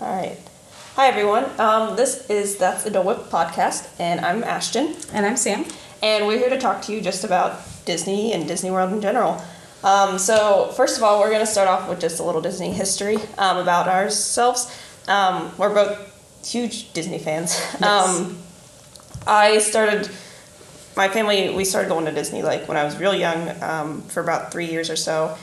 All right. Hi, everyone. Um, this is That's a Dole Whip podcast, and I'm Ashton. And I'm Sam. And we're here to talk to you just about Disney and Disney World in general. Um, so, first of all, we're going to start off with just a little Disney history um, about ourselves. Um, we're both huge Disney fans. Yes. Um, I started, my family, we started going to Disney like when I was real young um, for about three years or so.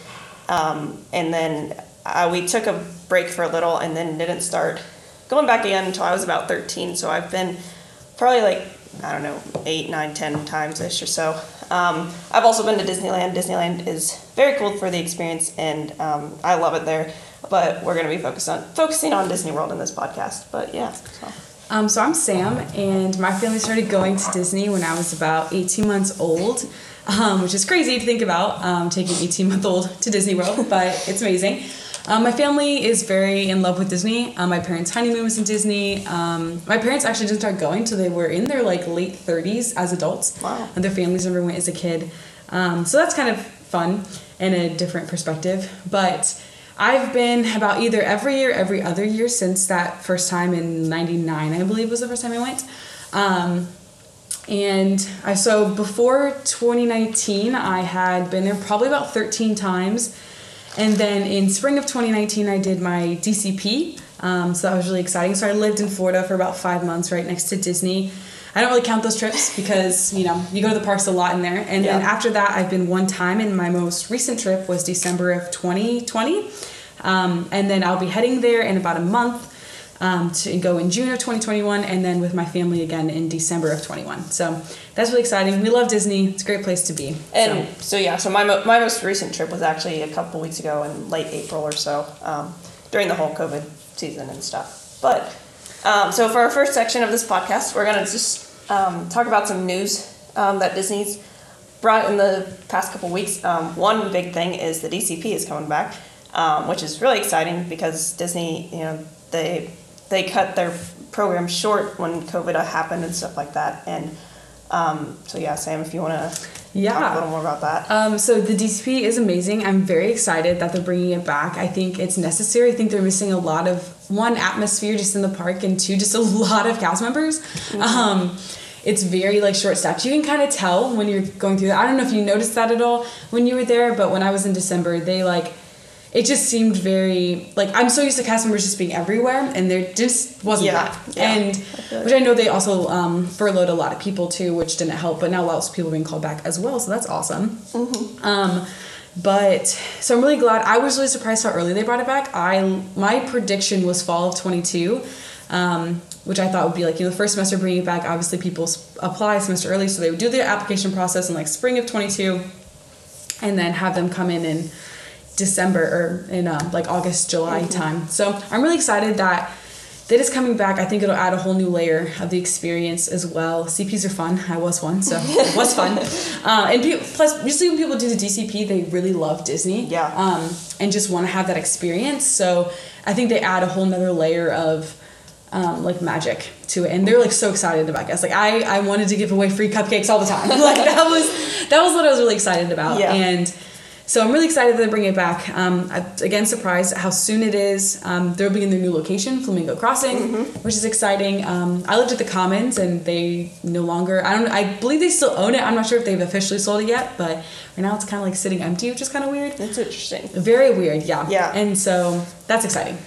Um, and then uh, we took a break for a little and then didn't start going back again until I was about 13. So I've been probably like, I don't know, eight, nine, ten times ish or so. Um, I've also been to Disneyland. Disneyland is very cool for the experience and um, I love it there. But we're going to be focused on focusing on Disney World in this podcast. But yeah, so. Um, so I'm Sam, and my family started going to Disney when I was about 18 months old, um, which is crazy to think about, um, taking 18 month old to Disney World, but it's amazing. Um, my family is very in love with Disney. Um, my parents' honeymoon was in Disney. Um, my parents actually didn't start going till they were in their like late 30s as adults. Wow. And their families never went as a kid. Um, so that's kind of fun and a different perspective. But I've been about either every year, every other year since that first time in '99, I believe was the first time I went. Um, and I so before 2019, I had been there probably about 13 times. And then in spring of 2019, I did my DCP. Um, so that was really exciting. So I lived in Florida for about five months, right next to Disney. I don't really count those trips because you know you go to the parks a lot in there. And then after that, I've been one time, and my most recent trip was December of 2020. Um, and then I'll be heading there in about a month um, to go in June of 2021, and then with my family again in December of 21. So that's really exciting. We love Disney. It's a great place to be. And so, yeah, so my, mo- my most recent trip was actually a couple weeks ago in late April or so, um, during the whole COVID season and stuff. But um, so for our first section of this podcast, we're gonna just um, talk about some news um, that Disney's brought in the past couple weeks. Um, one big thing is the DCP is coming back, um, which is really exciting because Disney, you know, they they cut their program short when COVID happened and stuff like that. And um, so yeah, Sam, if you want to Yeah. talk a little more about that. Um, so the DCP is amazing. I'm very excited that they're bringing it back. I think it's necessary. I think they're missing a lot of one atmosphere just in the park, and two just a lot of cast members. Um, it's very like short staffed. You can kind of tell when you're going through that. I don't know if you noticed that at all when you were there, but when I was in December, they like it just seemed very like I'm so used to cast members just being everywhere, and there just wasn't Yeah, that. yeah. And feel which I know they also um, furloughed a lot of people too, which didn't help. But now lots of people are being called back as well, so that's awesome. Um, but so I'm really glad. I was really surprised how early they brought it back. I my prediction was fall of 22, um, which I thought would be like you know the first semester bringing it back. Obviously, people apply a semester early, so they would do the application process in like spring of 22, and then have them come in in December or in um, like August, July time. So I'm really excited that that is coming back. I think it'll add a whole new layer of the experience as well. CPs are fun. I was one, so it was fun. Uh, and pe- plus, usually when people do the DCP, they really love Disney. Yeah. Um, and just want to have that experience. So I think they add a whole nother layer of um, like magic to it, and they're like so excited about us. Like I, I wanted to give away free cupcakes all the time. like that was that was what I was really excited about. Yeah. And so I'm really excited that they're bringing it back. Um, I, again, surprised at how soon it is. Um, they'll be in their new location, Flamingo Crossing, which is exciting. Um, I lived at the Commons, and they no longer. I don't. I believe they still own it. I'm not sure if they've officially sold it yet, but right now it's kind of like sitting empty, which is kind of weird. It's interesting. Very weird, yeah. Yeah. And so that's exciting.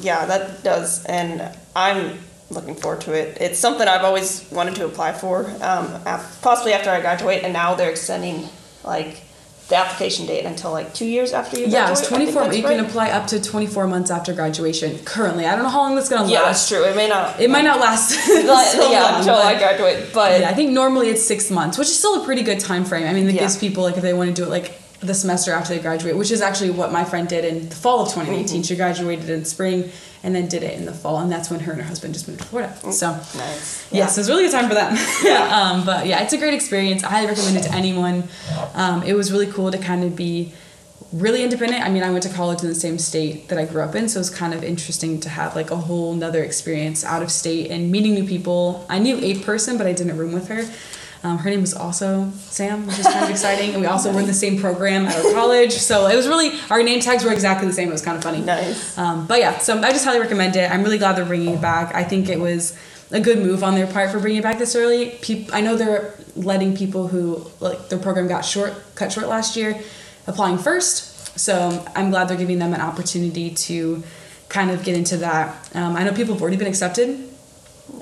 Yeah, that does, and I'm looking forward to it. It's something I've always wanted to apply for, um, possibly after I graduate, and now they're extending like the application date until like two years after you Yeah, it's 24. that's You can apply up to 24 months after graduation. Currently, I don't know how long that's gonna Yeah, last. that's true. It may not. It might not last. Like, so yeah, long, until but- I graduate, but yeah, I think normally it's six months, which is still a pretty good time frame. I mean, it Yeah. gives people like if they want to do it like the semester after they graduate, which is actually what my friend did in the fall of 2018. Mm-hmm. She graduated in spring and then did it in the fall, and that's when her and her husband just moved to Florida. So. nice. Yes, it was really good time for them. Yeah. um, but yeah, it's a great experience. I highly recommend it to anyone. Um, it was really cool to kind of be really independent. I mean, I went to college in the same state that I grew up in, so it was kind of interesting to have like a whole nother experience out of state and meeting new people. I knew a person, but I didn't room with her. Um, her name was also Sam, which is kind of exciting. And we also were in the same program at our college. So it was really, our name tags were exactly the same. It was kind of funny. Nice. Um, but yeah, so I just highly recommend it. I'm really glad they're bringing it back. I think it was a good move on their part for bringing it back this early. I know they're letting people who like their program got short, cut short last year, applying first. So I'm glad they're giving them an opportunity to kind of get into that. Um, I know people have already been accepted,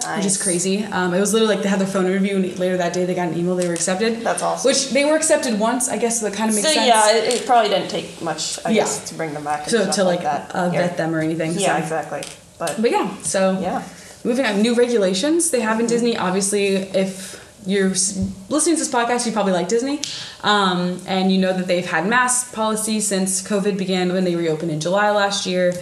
Nice. which is crazy. Um, it was literally like they had their phone interview, and later that day they got an email they were accepted. That's awesome. Which they were accepted once, I guess. So that kind of makes So sense. yeah, it, it probably didn't take much, I Yeah. guess, to bring them back. So to like, that. uh, vet them or anything. Yeah, so. exactly. But But yeah, so yeah, moving on, new regulations they have in Disney. Obviously, if you're listening to this podcast, you probably like Disney, um, and you know that they've had mask policy since COVID began when they reopened in July last year.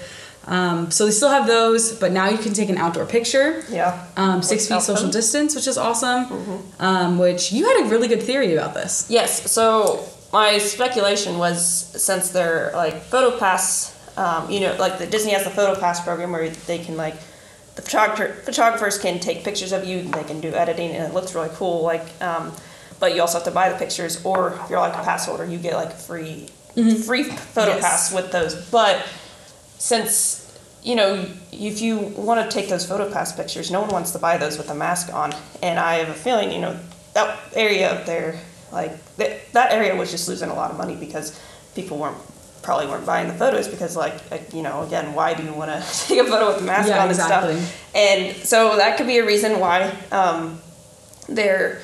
Um, so they still have those, but now you can take an outdoor picture. yeah. Um, six feet social distance, which is awesome. Um, which you had a really good theory about this. Yes. So my speculation was since they're like photo pass, um, you know, like the Disney has the photo pass program where they can like the photographer photographers can take pictures of you, they can do editing, and it looks really cool. Like, um, but you also have to buy the pictures, or if you're like a pass holder, you get like free free photo Yes. pass with those. But since you know if you want to take those photo pass pictures no one wants to buy those with a mask on. And i have a feeling you know that area up there like that, that area was just losing a lot of money because people weren't probably weren't buying the photos because like you know again why do you want to take a photo with a mask Yeah, on exactly. and stuff? and so that could be a reason why um, they're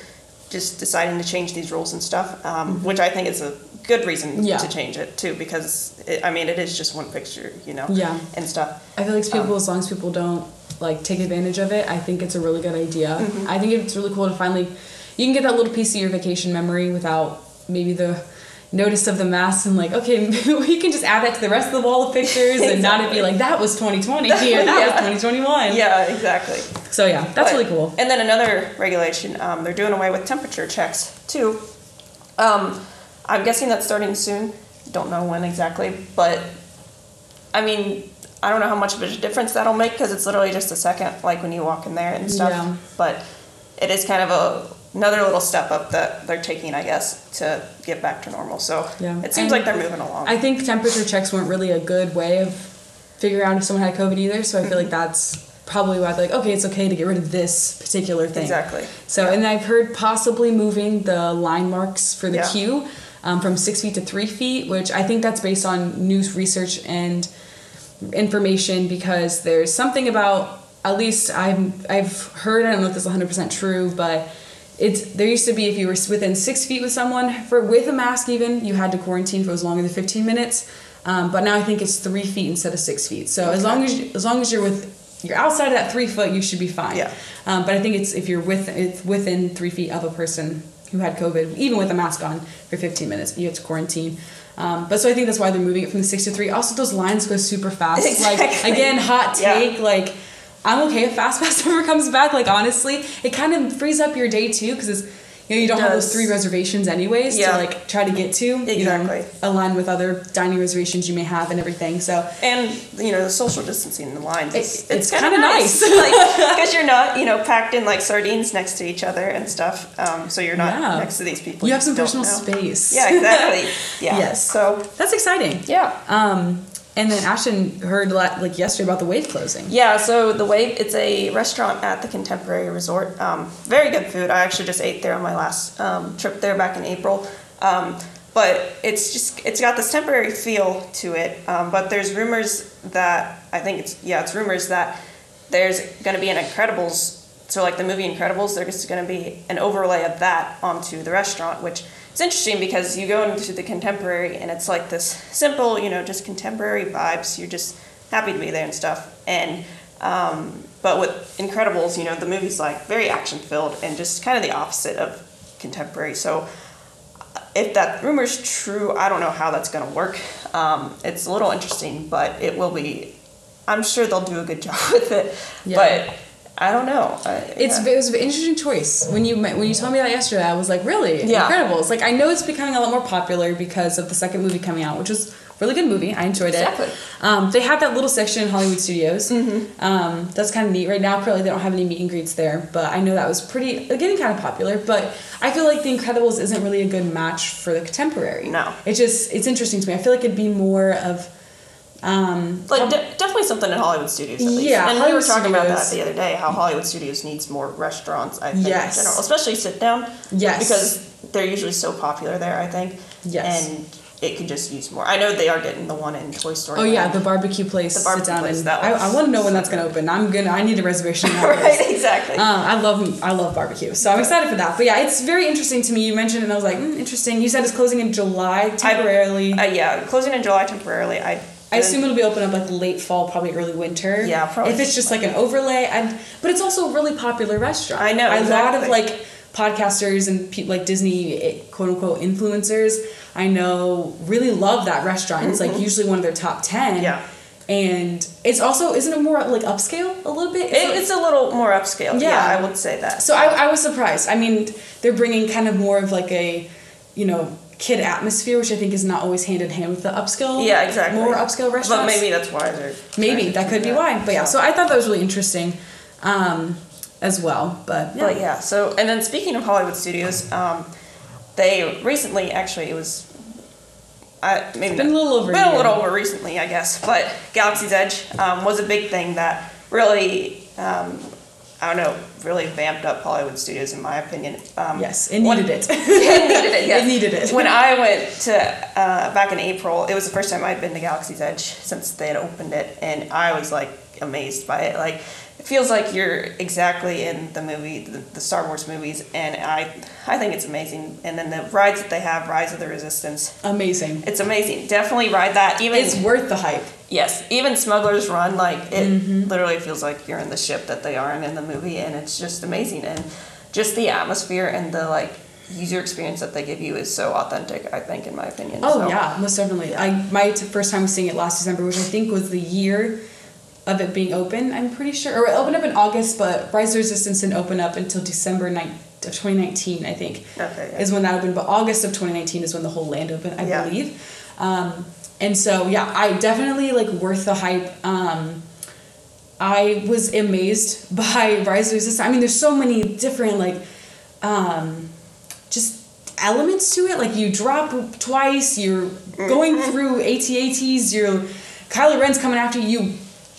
just deciding to change these rules and stuff um, which i think is a good reason. Yeah. to change it too because it, i mean it is just one picture you know Yeah. and stuff I feel like people, Um, as long as people don't like take advantage of it, I think it's a really good idea. Mm-hmm. I think it's really cool to finally, you can get that little piece of your vacation memory without maybe the notice of the mask and like, okay, we can just add that to the rest of the wall of pictures and not it be like that was 2020 or that Yeah. was 2021. yeah exactly So yeah, that's But- really cool. And then another regulation, um, they're doing away with temperature checks too. Um, I'm guessing that's starting soon. Don't know when exactly, but I mean, I don't know how much of a difference that'll make because it's literally just a second, like when you walk in there and stuff. Yeah. But it is kind of a another little step up that they're taking, I guess, to get back to normal. So Yeah. it seems And like they're moving along. I think temperature checks weren't really a good way of figuring out if someone had COVID either. So I feel like mm-hmm. that's probably why they're like, okay, it's okay to get rid of this particular thing. Exactly. So, and I've heard possibly moving the line marks for the Yeah. queue um, from six feet to three feet, which I think that's based on news research and information because there's something about at least I've I've heard I don't know if this is 100 percent true, but it's there used to be if you were within six feet with someone for with a mask even you had to quarantine for as long as 15 minutes, um, but now I think it's three feet instead of six feet. So as long as you, as long as you're with you're outside of that three foot, you should be fine. Yeah. Um, but I think it's if you're with it's within three feet of a person who had COVID, even with a mask on for 15 minutes, you have to quarantine. Um, but so I think that's why they're moving it from the six to three. Also, those lines go super fast. Like again, hot Yeah. take. Like I'm okay if Fast Pass ever comes back. Like honestly, it kind of frees up your day too because it's you know you don't have those three reservations anyways Yeah. to like try to get to. you know, Exactly. align with other dining reservations you may have and everything. So And you know the social distancing in the lines. It's, It- it's kinda kinda nice. like because you're not you know packed in like sardines next to each other and stuff. Um, so you're not Yeah. next to these people. you have some personal know. space. Yeah, exactly. Yeah. Yes. So That's exciting. yeah, Um, and then Ashton heard like yesterday about the wave closing. yeah. So the wave it's a restaurant at the Contemporary Resort. Um, very good food. I actually just ate there on my last um, trip there back in April. Um, but it's just it's got this temporary feel to it. Um, but there's rumors that I think it's yeah it's rumors that there's going to be an Incredibles. So like the movie Incredibles, there's going to be an overlay of that onto the restaurant, which it's interesting because you go into the contemporary and it's like this simple, you know, just contemporary vibes. You're just happy to be there and stuff. And um, but with Incredibles, you know, the movie's like very action filled and just kind of the opposite of contemporary. So if that rumor's true, I don't know how that's going to work. Um, it's a little interesting, but it will be. I'm sure they'll do a good job with it. Yeah. But I don't know. I, It's yeah. it was an interesting choice when you when you told me that yesterday. I was like, really Yeah. Incredibles. Like I know it's becoming a lot more popular because of the second movie coming out, which was really good movie. I enjoyed it. Exactly. Um, they have that little section in Hollywood Studios. Um, that's kind of neat. Right now, currently they don't have any meet and greets there, but I know that was pretty getting kind of popular. But I feel like The Incredibles isn't really a good match for the contemporary. No. It's just it's interesting to me. I feel like it'd be more of. Um, Like de- definitely something in Hollywood studios at least. Yeah, and Hollywood we were talking about that the other day. How Hollywood studios needs more restaurants. I think Yes. in general, especially sit down. Yes. Because they're usually so popular there. I think. Yes. And it could just use more. I know they are getting the one in Toy Story. oh yeah, the barbecue place. The barbecue sit down place, and that I, I want to know when that's gonna open. I'm gonna. I need a reservation. right. Exactly. Um, I love I love barbecue, so I'm excited for that. But yeah, it's very interesting to me. You mentioned, it and I was like, mm, interesting. You said it's closing in July temporarily. I, Uh, yeah, closing in July temporarily. I. assume it'll be open up like late fall, probably early winter. Yeah, probably If it's just like an overlay, I'd, but it's also a really popular restaurant. I know, A lot of like podcasters and pe- like Disney eh, quote unquote influencers, I know really love that restaurant. It's like usually one of their top ten. Mm-hmm. Yeah. And it's also isn't it more like upscale a little bit? It, it's a little more upscale. Yeah. Yeah. I would say that. So I, I was surprised. I mean, they're bringing kind of more of like a, you know, kid atmosphere, which I think is not always hand in hand with the upscale. Yeah, exactly. More upscale restaurants. But maybe that's why they're. maybe that could be why. But yeah, so I thought that was really interesting, um, as well. But yeah, But yeah, so and then speaking of Hollywood studios, um, they recently actually it was. I maybe been a little over been a little over recently, I guess. But Galaxy's Edge um, was a big thing that really, um, I don't know, really vamped up Hollywood studios in my opinion. Um, yes, it when- needed it. it needed it. Yes. It needed it. When I went to uh, back in April, it was the first time I'd been to Galaxy's Edge since they had opened it, and I was like amazed by it. Like feels like you're exactly in the movie, the, the Star Wars movies, and I I think it's amazing. And then the rides that they have, Rise of the Resistance, Amazing. it's amazing. Definitely ride that. Even It's worth the hype. Yes, even Smuggler's Run, like it Mm-hmm. literally feels like you're in the ship that they are in in the movie, and it's just amazing. And just the atmosphere and the like user experience that they give you is so authentic. I think, in my opinion. Oh So, yeah, most definitely. I my first time seeing it last December, which I think was the year of it being open. I'm pretty sure, or it opened up in August, but Rise of the Resistance didn't open up until December 9th of 2019, I think. Okay, yeah. Is when that opened, but August of 2019 is when the whole land opened, I Yeah. believe. Um, and so yeah, I definitely like worth the hype. Um, I was amazed by Rise of the Resistance. I mean, there's so many different like um, just elements to it. Like you drop twice, you're going through AT-ATs, you're Kylo Ren's coming after you. You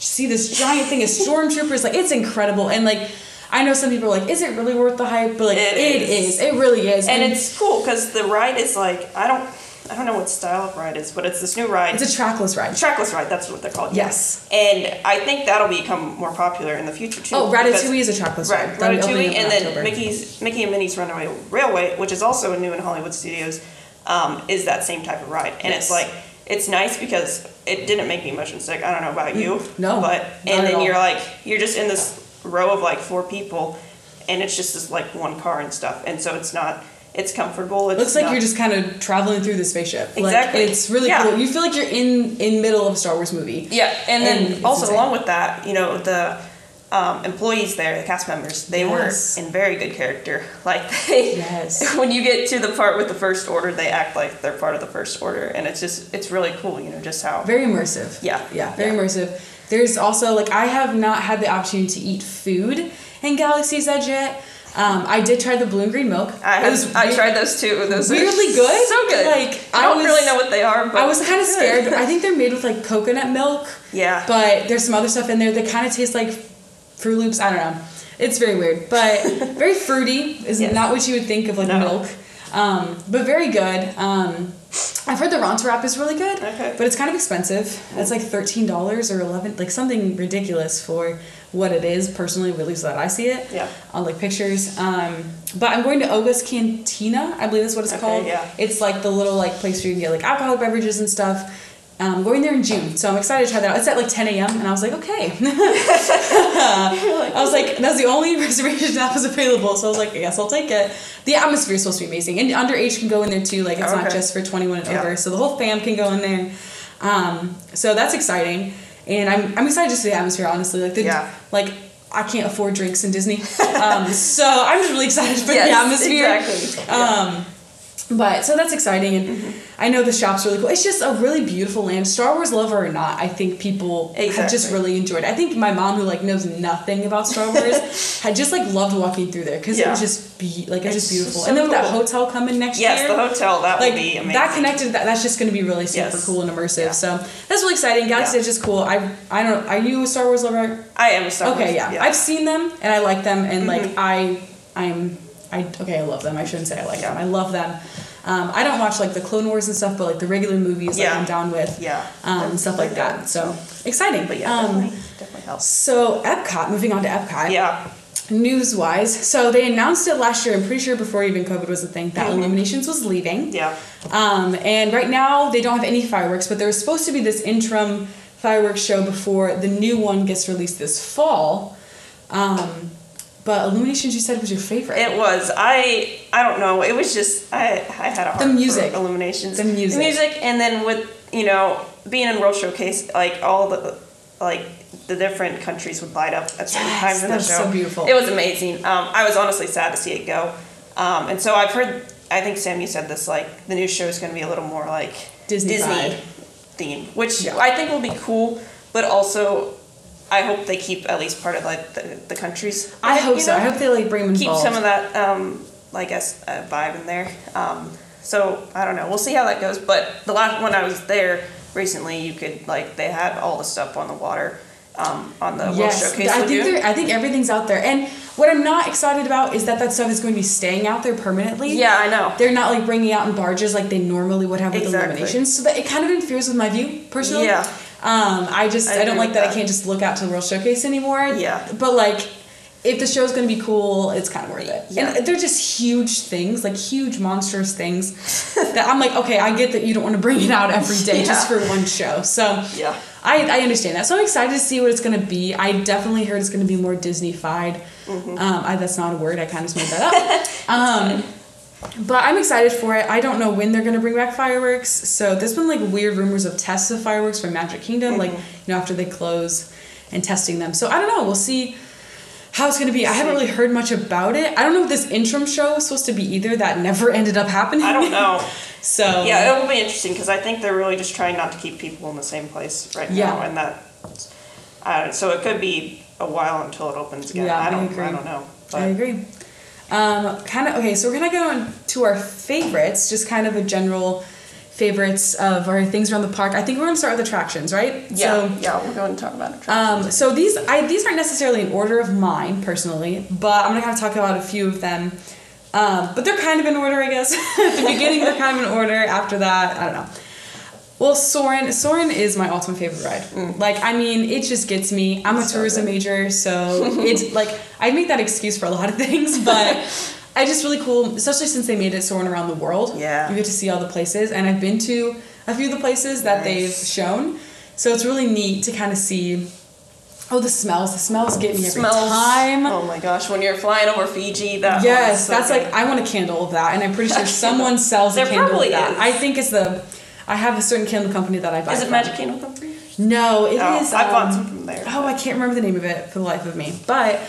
see this giant thing of stormtroopers. Like it's incredible, and like I know some people are like, "Is it really worth the hype?" But like It it is. is. It really is. and it's cool because the ride is like I don't I don't know what style of ride is, but it's this new ride. it's a trackless ride. trackless ride. That's what they're called. Yes. And I think that'll become more popular in the future too. Oh, Ratatouille is a trackless Right, ride. That'll Ratatouille, and then October. Mickey's Mickey and Minnie's Runaway Railway, which is also new in Hollywood studios, um, is that same type of ride, and Yes. it's like it's nice because it didn't make me motion sick. I don't know about you, Mm, no, but and then you're like you're just in this row of like four people, and it's just this like one car and stuff, and so it's not it's comfortable. It's Looks like not- you're just kind of traveling through the spaceship. Exactly. Like, it's really Yeah. cool. You feel like you're in in middle of a Star Wars movie. Yeah, and then And it's also insane. along with that, you know, the um, employees there, the cast members, they Yes. were in very good character. Like they, Yes. when you get to the part with the first order, they act like they're part of the first order, and it's just it's really cool, you know, just how. Very immersive. Yeah. Yeah, very Yeah. immersive. There's also like I have not had the opportunity to eat food in Galaxy's Edge yet. Um, I did try the blue and green milk. I, have, was I weird- tried those too. Those are weirdly good. So good. Like, I I don't was- really know what they are, but I was kind of scared. I think they're made with like coconut milk. Yeah. But there's some other stuff in there that kind of taste like Fruit Loops. I don't know. It's very weird, but very fruity is Yes. not what you would think of like No. milk. Um, but very good. Um, I've heard the Ronto wrap is really good, Okay. but it's kind of expensive. It's like thirteen dollars or eleven, like something ridiculous for what it is. Personally, at least that I see it. Yeah. On like pictures. Um, but I'm going to Oga's Cantina. I believe that's what it's Okay, called. yeah. It's like the little like place where you can get like alcoholic beverages and stuff. Um, going there in June, so I'm excited to try that out. It's at like 10 a.m. and I was like, okay. I was like, that's the only reservation that was available, so I was like, I guess I'll take it. The atmosphere is supposed to be amazing, and underage can go in there too. Like it's not just for 21 and Yeah. over, so the whole fam can go in there. Um, so that's exciting, and I'm I'm excited to see the atmosphere. Honestly, like the Yeah. like. I can't afford drinks in Disney, um, so I'm just really excited for Yes, the atmosphere. exactly. Yeah. But so that's exciting, and Mm-hmm. I know the shop's really cool. It's just a really beautiful land. Star Wars lover or not, I think people have just really enjoyed. it. I think my mom, who like knows nothing about Star Wars, had just like loved walking through there because it was just be like it was just beautiful. so and then with that hotel coming next year, Yes, the hotel that like would be amazing. that connected that that's just going to be really super Yes. cool and immersive. Yeah. So that's really exciting. Galaxy Yeah. Is cool. I I don't. Are you a Star Wars lover? I am a Star Wars. Okay, yeah. I've seen them and I like them and like Mm-hmm. I I'm I okay I love them. I shouldn't say I like them. I love them. Um, I don't watch like the Clone Wars and stuff, but like the regular movies, like Yeah. I'm down with. Yeah. Um, and stuff like that. So exciting. But yeah, um, definitely, definitely helps. so Epcot, moving on to Epcot. Yeah. News wise, so they announced it last year. I'm pretty sure before even COVID was a thing that Mhm. Illuminations was leaving. Yeah. Um, and right now they don't have any fireworks, but there was supposed to be this interim fireworks show before the new one gets released this fall. Um, but Illuminations, you said was your favorite. It was. I I don't know. It was just I I had a heart music. for Illuminations. The music. The music, and then with you know being in World Showcase, like all the like the different countries would light up at certain Yes, times in the was show. so beautiful. It was amazing. Um, I was honestly sad to see it go. Um, and so I've heard. I think Sam, you said this. Like the new show is going to be a little more like Disney-fied. theme, which Yeah. I think will be cool. But also, I hope they keep at least part of like the, the countries. I hope so. I hope they like bring them keep involved. some of that um like guess uh, vibe in there um so i don't know we'll see how that goes but the last when i was there recently you could like they had all the stuff on the water um on the world yes, showcase I think I think everything's out there. And what I'm not excited about is that that stuff is going to be staying out there permanently. yeah i know They're not like bringing out in barges like they normally would have with Exactly. Illuminations, so that it kind of interferes with my view personally. Yeah. Um, I just I I, don't like with that, I can't just look out to the World Showcase anymore. Yeah. But like, if the show's gonna be cool, it's kind of worth it. Yeah. And they're just huge things, like huge monstrous things. that I'm like, okay, I get that you don't want to bring it out every day just for one show. So Yeah. I, I understand that. So I'm excited to see what it's gonna be. I definitely heard it's gonna be more Disney-fied. Mm-hmm. Um, I, that's not a word. I kind of made that up. um, but I'm excited for it. I don't know when they're gonna bring back fireworks. So there's been like weird rumors of tests of fireworks from Magic Kingdom, like you know after they close and testing them. So I don't know. We'll see how it's gonna be. I haven't really heard much about it. I don't know what this interim show is supposed to be either. That never ended up happening. i don't know so yeah it will be interesting because i think they're really just trying not to keep people in the same place right Yeah. now and that uh, so it could be a while until it opens again Yeah, i I don't agree. i don't know But. I agree. Um, kind of okay. So we're gonna go into our favorites, just kind of a general favorites of our things around the park. I think we're gonna start with attractions, right? yeah So, yeah we're going to talk about it um, so these I these aren't necessarily in order of mine personally, but I'm gonna kind of talk about a few of them. Um, but they're kind of in order, I guess. At the beginning, they're kind of in order. After that, I don't know. Well, Soarin', Soarin' is my ultimate favorite ride. Like, I mean, it just gets me. I'm a Mm. So tourism good. major, so it's like I make that excuse for a lot of things, but I just really cool, especially since they made it Soarin' around the world. Yeah. you get to see all the places, and I've been to a few of the places that Nice. they've shown, so it's really neat to kind of see. Oh, the smells! The smells get me every smells time. oh my gosh when you're flying over fiji that Yes, so that's good. like I want a candle of that, and I'm pretty sure someone sells a candle of probably that. is. I think it's the. I have a certain candle company that I buy. is it from. magic Candle company No, it is. Oh, I bought um, some from there. Oh, I can't remember the name of it for the life of me. But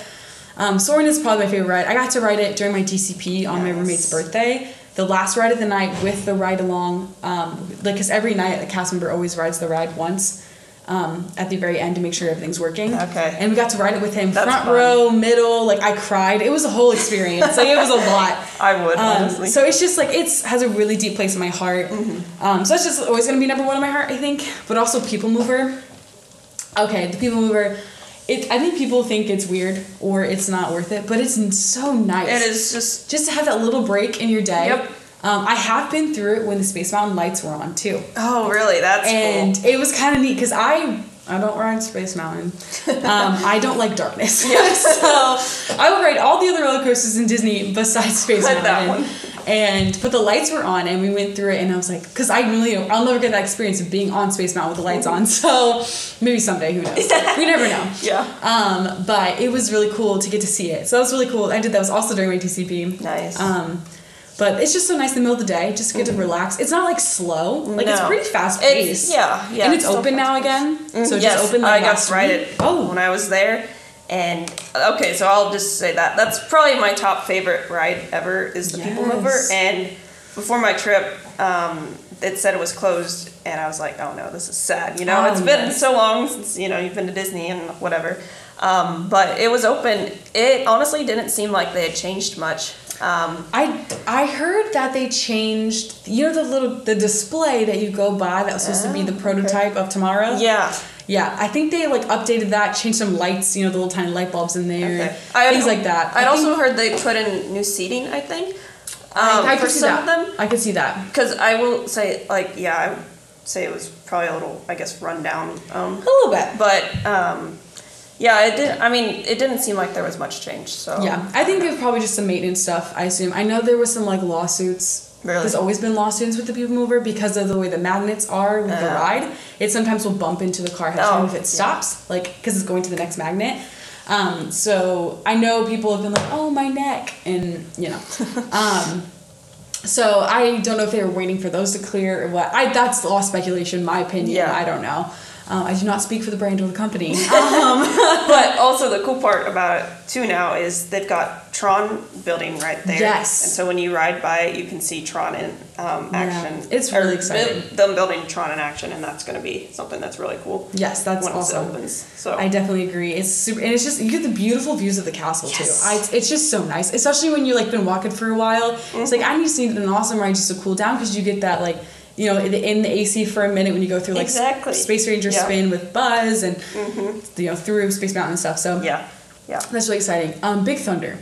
um, Soarin' is probably my favorite ride. I got to ride it during my DCP on my roommate's birthday. The last ride of the night with the ride along, um, like, because every night the cast member always rides the ride once um, at the very end to make sure everything's working. Okay. And we got to ride it with him, That's front fun. row, middle. Like I cried. It was a whole experience. like it was a lot. I would Um, honestly. so it's just like it's has a really deep place in my heart. Um, so that's just always gonna be number one in my heart, I think. But also People Mover. Okay, the People Mover. It I think people think it's weird or it's not worth it, but it's so nice. it is just just to have that little break in your day. Yep. Um, I have been through it when the Space Mountain lights were on too, oh really that's and cool. it was kind of neat because I I don't ride Space Mountain. Um, I don't like darkness. so I would ride all the other roller coasters in Disney besides Space But that Mountain. And but the lights were on, and we went through it, and I was like, because I really, I'll never get that experience of being on Space Mountain with the lights on. So maybe someday, who knows? we never know. Yeah. Um, but it was really cool to get to see it. So that was really cool. I did that was also during my DCP. Nice. Um, but it's just so nice in the middle of the day, just get to relax. It's not like slow, like it's pretty fast It's paced. yeah, yeah. and it's still open now again. So yes, just open. like I got last to ride week. it Oh, when I was there, and okay, so I'll just say that that's probably my top favorite ride ever is the People Mover, and before my trip, um, it said it was closed, and I was like, oh no, this is sad. You know, Oh, it's been yes. so long since you know you've been to Disney and whatever. Um, but it was open. It honestly didn't seem like they had changed much. Um, I I heard that they changed you know the little the display that you go by that was supposed to be the Oh, okay. prototype of tomorrow. yeah. Yeah, I think they like updated that, changed some lights, you know, the little tiny light bulbs in there, Okay. I things like that. I'd I also heard they put in new seating. I think. I, Um, I for could see some that. of them, I could see that. because I will say, like, yeah, I would say it was probably a little, I guess, rundown. Um, A little bit. but um, yeah, it did. I mean, it didn't seem like there was much change. So Yeah, I think it was probably just some maintenance stuff. I assume. I know there was some like lawsuits. Really? There's always been lawsuits with the People Mover because of the way the magnets are with the Oh. ride. It sometimes will bump into the car head Oh, if it yeah. stops, like because it's going to the next magnet. Um, so I know people have been like, "Oh, my neck," and you know. um, so I don't know if they were waiting for those to clear or what. I that's all speculation, my opinion. Yeah. I don't know. Um, I do not speak for the brand or the company. Um, but also the cool part about it too now is they've got Tron building right there. Yes. And so when you ride by it, you can see Tron in um, Yeah, action. it's Or really bu- exciting. Them building Tron in action, and that's going to be something that's really cool. yes, that's awesome. it opens. So I definitely agree. It's super, and it's just you get the beautiful views of the castle Yes. too. I, it's just so nice, especially when you like been walking for a while. It's like I need to need an awesome ride just to cool down because you get that like you know in the, AC for a minute when you go through like Exactly. Space Ranger Yeah. spin with Buzz and you know through Space Mountain and stuff. So yeah, yeah. that's really exciting. Um, Big Thunder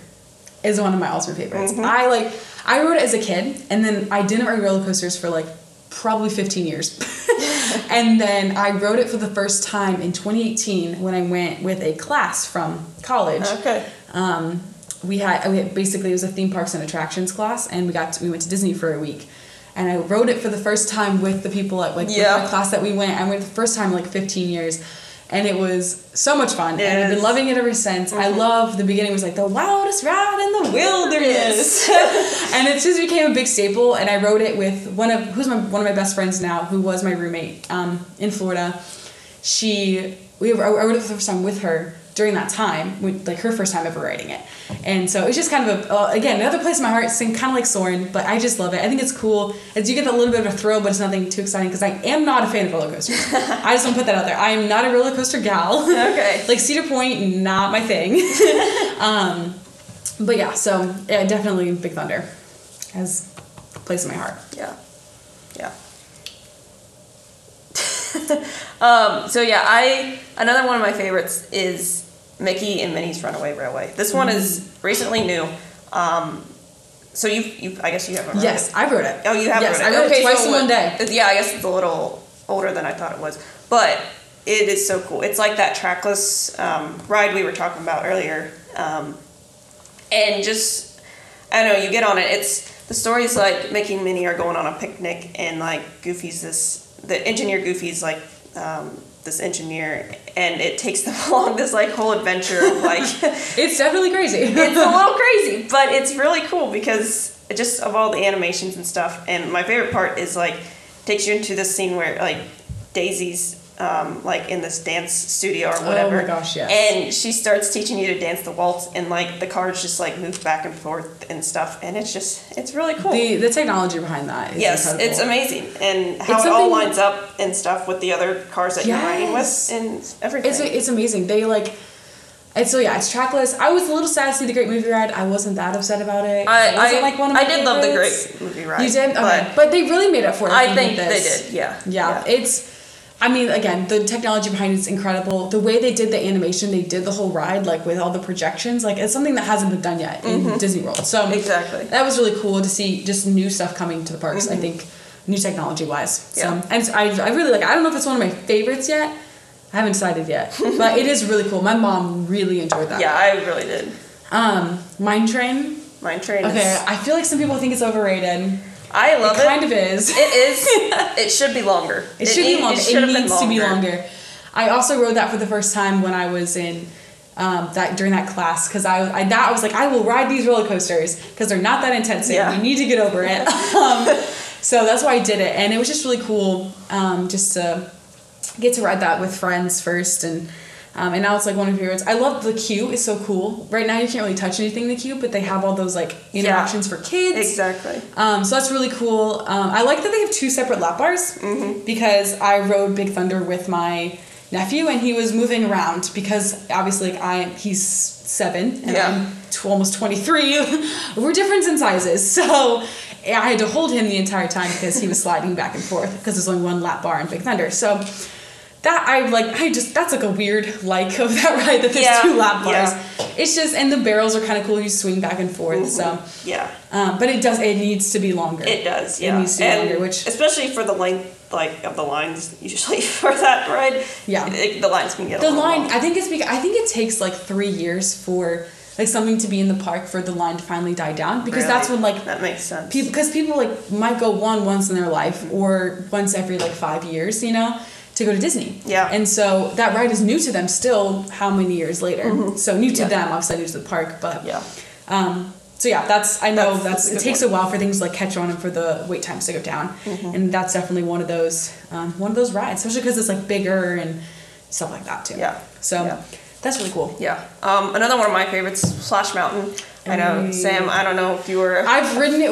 is one of my ultimate favorites. Mm-hmm. I like I rode it as a kid, and then I didn't ride roller coasters for like probably 15 years. and then I rode it for the first time in 2018 when I went with a class from college. Okay. Um, we had, we had basically it was a theme parks and attractions class, and we got to, we went to Disney for a week. And I wrote it for the first time with the people at like Yeah. my class that we went. I went the first time in like 15 years, and it was so much fun. It and I've been loving it ever since. I love the beginning was like the wildest ride in the wilderness, and it just became a big staple. And I wrote it with one of who's my one of my best friends now, who was my roommate um, in Florida. She we I rode it for the first time with her during that time, like her first time ever riding it, and so it's just kind of a uh, again another place in my heart. Kind of like Soarin', but I just love it. I think it's cool. As you get that little bit of a thrill, but it's nothing too exciting because I am not a fan of roller coasters. I just want to put that out there. I am not a roller coaster gal. Okay. like Cedar Point, not my thing. um, but yeah, so yeah, definitely Big Thunder has a place in my heart. Yeah. Yeah. um, so yeah, I another one of my favorites is Mickey and Minnie's Runaway Railway. This one is Mm. recently new. Um, so you, you, I guess you haven't. Yes, It. I wrote it. Oh, you have Yes, it. I rode it twice so in one day. Yeah, I guess it's a little older than I thought it was, but it is so cool. It's like that trackless um, ride we were talking about earlier, um, and just I don't know. You get on it. It's the story's like Mickey and Minnie are going on a picnic, and like Goofy's this the engineer Goofy's like um, this engineer, and it takes them along this like whole adventure of like It's definitely crazy. it's a little crazy, but it's really cool because it just of all the animations and stuff. And my favorite part is like takes you into this scene where like Daisy's um, like in this dance studio or whatever. Oh my gosh, yes. And she starts teaching you to dance the waltz, and like the cars just like move back and forth and stuff, and it's just it's really cool. the the technology behind that is yes, incredible. it's amazing, and how it all lines up and stuff with the other cars that you're riding with and everything. It's it's amazing. They like. And so yeah, it's trackless. I was a little sad to see the Great Movie Ride. I wasn't that upset about it. I, It wasn't I, like one of I my did love the great movie ride. You did, okay. but But, they really made up for it. I think they did. Yeah. Yeah, it's. I mean, again, the technology behind it's incredible. The way they did the animation, they did the whole ride, like with all the projections, like it's something that hasn't been done yet in Disney World. So Mm-hmm. Exactly. that was really cool to see just new stuff coming to the parks. I think new technology wise. So Mm-hmm. Yeah. and I I really like. I don't know if it's one of my favorites yet. I haven't decided yet, but it is really cool. My mom really enjoyed that. Yeah, I really did. Um, Mine Train. Mine train. Okay, Is, I feel like some people think it's overrated. I love it it. kind of is. It is. it should be longer. It should be longer. It, been needs to be longer. I also rode that for the first time when I was in um, that during that class because I, I that I was like I will ride these roller coasters because they're not that intense. Yeah. We need to get over it. um, so that's why I did it, and it was just really cool um, just to get to ride that with friends first and. Um, and now it's like one of my favorites. I love the queue; it's so cool. Right now, you can't really touch anything in the queue, but they have all those like interactions for kids. Exactly. Um, so that's really cool. Um, I like that they have two separate lap bars Mm-hmm. because I rode Big Thunder with my nephew and he was moving around because obviously like I he's seven and Yeah. I'm tw- almost twenty three. We're different in sizes, so I had to hold him the entire time because he was sliding back and forth because there's only one lap bar in Big Thunder. So that I like I just that's like a weird like of that ride that there's Yeah, two lap bars. yeah. It's just and the barrels are kind of cool. You swing back and forth. So. Yeah. Um, but it does. It needs to be longer. It does, Yeah, It needs to be and longer, which- especially for the length like of the lines usually for that ride. Yeah. it- the lines can get The line. long. I think it's because I think it takes like three years for like something to be in the park for the line to finally die down because that's when like that makes sense. people because people like might go one once in their life Mm-hmm. or once every like five years, you know, to go to Disney. Yeah. And so that ride is new to them still. How many years later? So new to Yeah. them, obviously new to the park, but yeah, Um, so yeah, that's I know That's- that's, that's it takes one. a while for things to like catch on and for the wait times to go down, Mm-hmm. and that's definitely one of those um, one of those rides, especially because it's like bigger and stuff like that too. Yeah. So Yeah. that's really cool. yeah. Um, another one of my favorites, Splash Mountain. I know. Sam. I don't know if you were I've ridden it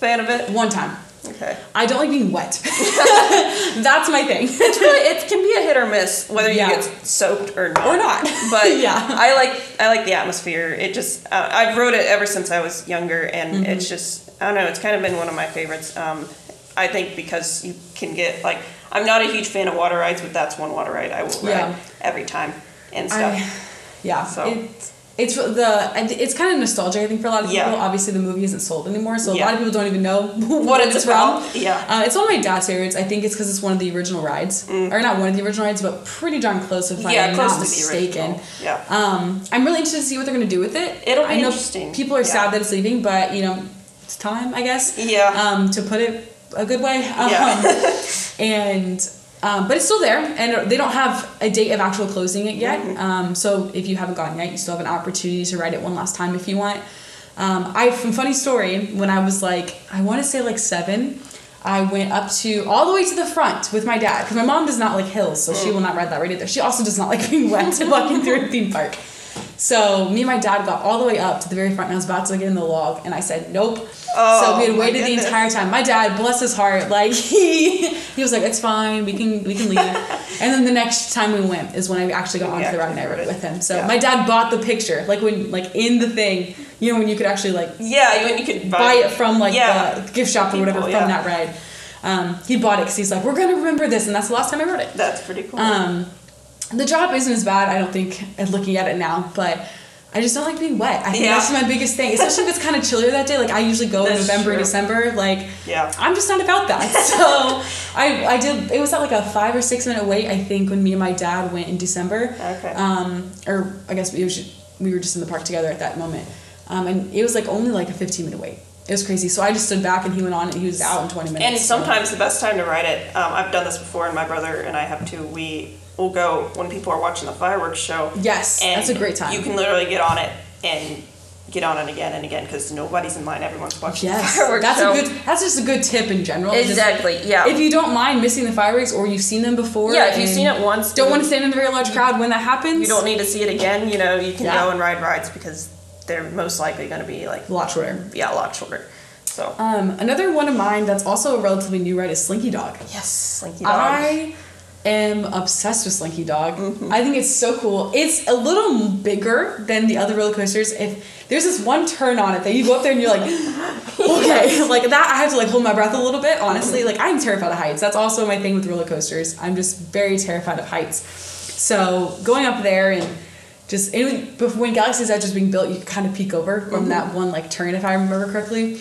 fan of it. one time. Okay. I don't like being wet. that's my thing. It's really it can be a hit or miss whether Yeah. you get soaked or not. Or not. But Yeah. I like I like the atmosphere. It just uh, I've rode it ever since I was younger, and Mm-hmm. it's just I don't know. It's kind of been one of my favorites. Um, I think because you can get like I'm not a huge fan of water rides, but that's one water ride I will ride Yeah. every time and stuff. I, yeah. So- It's it's the it's kind of nostalgic I think for a lot of people. Yeah. Obviously the movie isn't sold anymore, so a lot of people don't even know what it's about? Yeah. Uh, it's one of my dad's favorites. I think it's because it's one of the original rides, or not one of the original rides, but pretty darn close if Mm. yeah, I'm close not to mistaken. Yeah. Um, I'm really interested to see what they're gonna do with it. It'll be I know interesting, People are yeah. sad that it's leaving, but you know, it's time, I guess. Yeah. Um, to put it a good way. Um, Yeah. and um, but it's still there, and they don't have a date of actual closing it yet. Mm-hmm. Um, so if you haven't gone yet, you still have an opportunity to ride it one last time if you want. Um, I from funny story when I was like I want to say like seven. I went up to all the way to the front with my dad because my mom does not like hills, so Mm. she will not ride that ride either. She also does not like being wet walking through a theme park. So me and my dad got all the way up to the very front, and I was about to get in the log, and I said nope. Oh, so we had waited the entire time. My dad, bless his heart, like he he was like, "It's fine, we can we can leave." and then the next time we went is when I actually got onto Yeah, the ride and I rode rode it. with him. So Yeah. my dad bought the picture, like when like in the thing, you know, when you could actually like Yeah, you, you could buy it from like Yeah. the gift shop or whatever People, from that ride. Um, he bought it because he's like, "We're gonna remember this," and that's the last time I rode it. That's pretty cool. Um, the drop isn't as bad, I don't think, at looking at it now, but I just don't like being wet. I think Yeah. that's my biggest thing, especially if it's kind of chillier that day. Like I usually go in November, true. December. Like Yeah. I'm just not about that. So I I did. It was at like a five or six minute wait. I think when me and my dad went in December. Okay. Um, or I guess we was we were just in the park together at that moment, um, and it was like only like a 15 minute wait. It was crazy. So I just stood back and he went on and he was out in 20 minutes. And sometimes the best time to ride it, um, I've done this before, and my brother and I have too. We will go when people are watching the fireworks show. Yes, and that's a great time. You can literally get on it and get on it again and again because nobody's in line. Everyone's watching Yes, the fireworks that's show. a good. That's just a good tip in general. Just- Exactly. Yeah. If you don't mind missing the fireworks or you've seen them before, yeah, if you've seen it once, don't want to stand in a very large crowd when that happens. You don't need to see it again. You know, you can Yeah. go and ride rides because they're most likely going to be like a lot shorter. yeah, a lot shorter. So Um, another one of mine that's also a relatively new ride is Slinky Dog. yes, Slinky Dog. I am obsessed with Slinky Dog. Mm-hmm. I think it's so cool. It's a little bigger than the other roller coasters. If there's this one turn on it that you go up there and you're like, okay, like that, I have to like hold my breath a little bit. Honestly, like I'm terrified of heights. That's also my thing with roller coasters. I'm just very terrified of heights. So going up there and just and when Galaxy's Edge was being built, you could kind of peek over from Mm-hmm. that one like turn, if I remember correctly.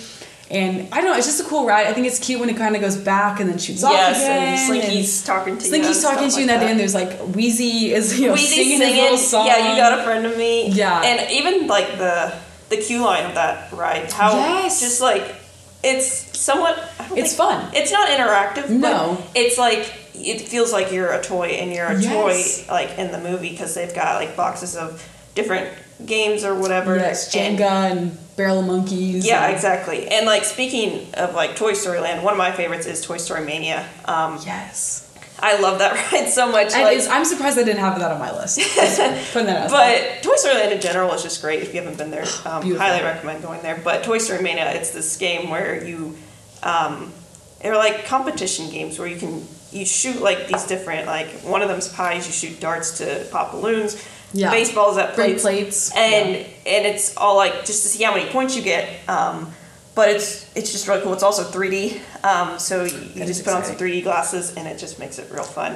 And I don't know, it's just a cool ride. I think it's cute when it kind of goes back and then shoots off yes, again. and and- Slinky's talking to you. Slinky's talking to you, and at the end, there's like Wheezy is you know Wheezy singing, his little song. Yeah, you got a friend of me. Yeah. and even like the the queue line of that ride, how Yes. just like it's somewhat. It's fun. It's not interactive. No. it's like it feels like you're a toy, and you're a Yes. toy like in the movie because they've got like boxes of different games or whatever. Yes, Jenga and Barrel of Monkeys. Yeah, and- exactly. And like speaking of like Toy Story Land, one of my favorites is Toy Story Mania. Um, Yes. I love that ride so much. And like, I'm surprised I didn't have that on my list. Putting that out. but Toy Story Land in general is just great. If you haven't been there, um, highly recommend going there. But Toy Story Mania, it's this game where you, um, they're like competition games where you can you shoot like these different like one of them's pies. You shoot darts to pop balloons. Yeah. Baseballs at plates. plates. And Yeah. and it's all like just to see how many points you get. Um, but it's it's just really cool. It's also 3D. Um, so you, you just put on some 3D glasses and it just makes it real fun.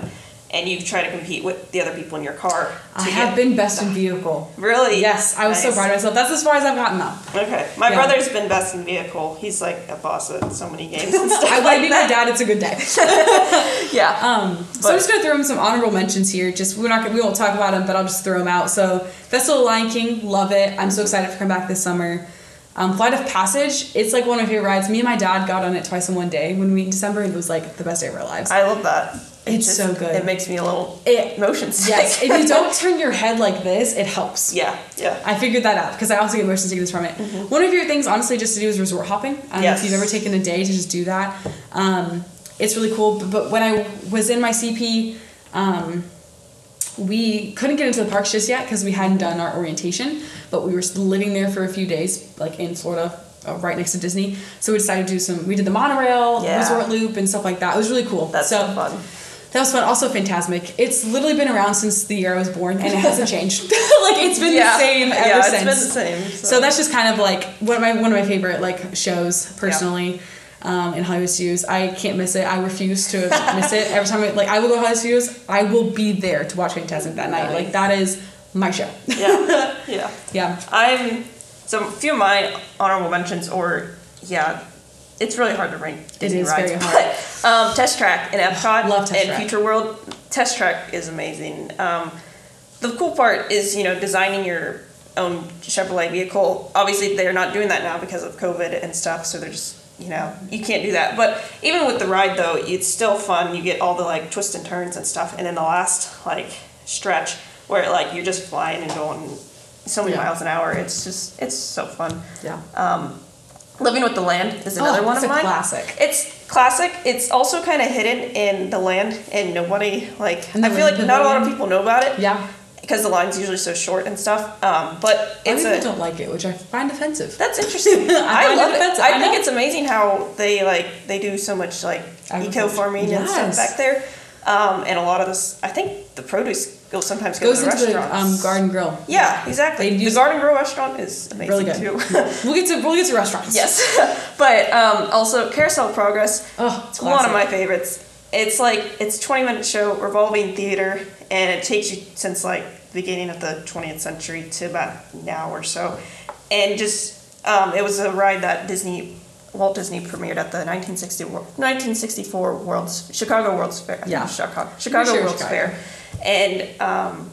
And you try to compete with the other people in your car. To I have been best in vehicle. Really? Yes, I was so proud of myself. That's as far as I've gotten up. Okay. My Yeah. brother's been best in vehicle. He's like a boss at so many games and stuff I like to be my dad. It's a good day. Yeah. Um, so But- I'm just gonna throw in some honorable mentions here. Just we're not gonna, we won't talk about them, but I'll just throw them out. So Festival of Lion King, love it. I'm so excited to come back this summer. Um, Flight of Passage, it's like one of my favorite rides. Me and my dad got on it twice in one day when we in December, and it was like the best day of our lives. I love that. It It's so good. It makes me a little It- motion sick. yes, if you don't turn your head like this, it helps. yeah. Yeah. I figured that out because I also get motion sickness from it. One of your things, honestly, just to do is resort hopping. I don't know Mm-hmm. If you've ever taken a day to just do that. Um, it's really cool. But, but when I was in my CP, um, we couldn't get into the parks just yet because we hadn't done our orientation. But we were living there for a few days, like in Florida, uh, right next to Disney. So we decided to do some. We did the monorail, Yeah. resort loop, and stuff like that. It was really cool. That's so fun. That was fun. Also, Fantasmic. It's literally been around since the year I was born, and it hasn't changed. like it's been yeah. the same ever yeah, it's since. It's been the same. So that's just kind of like one of my one of my favorite like shows personally. Um, in Hollywood Studios, I can't miss it. I refuse to miss it. Every time, I, like I will go to Hollywood Studios, I will be there to watch Fantasmic that night. Like that is my show. yeah. Yeah. yeah, I'm so a few of my honorable mentions, or yeah, it's really hard to rank. Disney is rides, very hard. But, um, Test Track in Epcot Love Test and Track. Future World. Test Track is amazing. Um, the cool part is you know designing your own Chevrolet vehicle. Obviously, they're not doing that now because of COVID and stuff. So they're just you know you can't do that. But even with the ride though, it's still fun. You get all the like twists and turns and stuff, and then the last like stretch where like you're just flying and going so many Yeah. miles an hour. It's just it's so fun. yeah. Living with the Land is another Oh, one it's of a mine. classic. It's classic. It's also kind of hidden in the land, and nobody like. The I feel like Land not a lot of people know about it. Yeah. Because the line's usually so short and stuff. Um, but It's people don't like it, which I find offensive. That's interesting. I I, love it offensive. I, I think it's amazing how they like they do so much like eco farming and stuff back there. Um, and a lot of this, I think the produce goes sometimes goes, Goes to into the um, Garden Grill. Yeah, exactly. The Garden Grill restaurant is amazing Really good. too. We'll get to we'll get to restaurants. Yes, but um, also Carousel Progress. Oh, it's one of my favorites. It's like it's a twenty minute show, revolving theater, and it takes you since like the beginning of the twentieth century to about now or so, and just um, it was a ride that Disney. Walt Disney premiered at the 1960, wor- 1964 World's Chicago World's Fair. Yeah. Chicago Chicago sure World's Chicago. Fair, and um,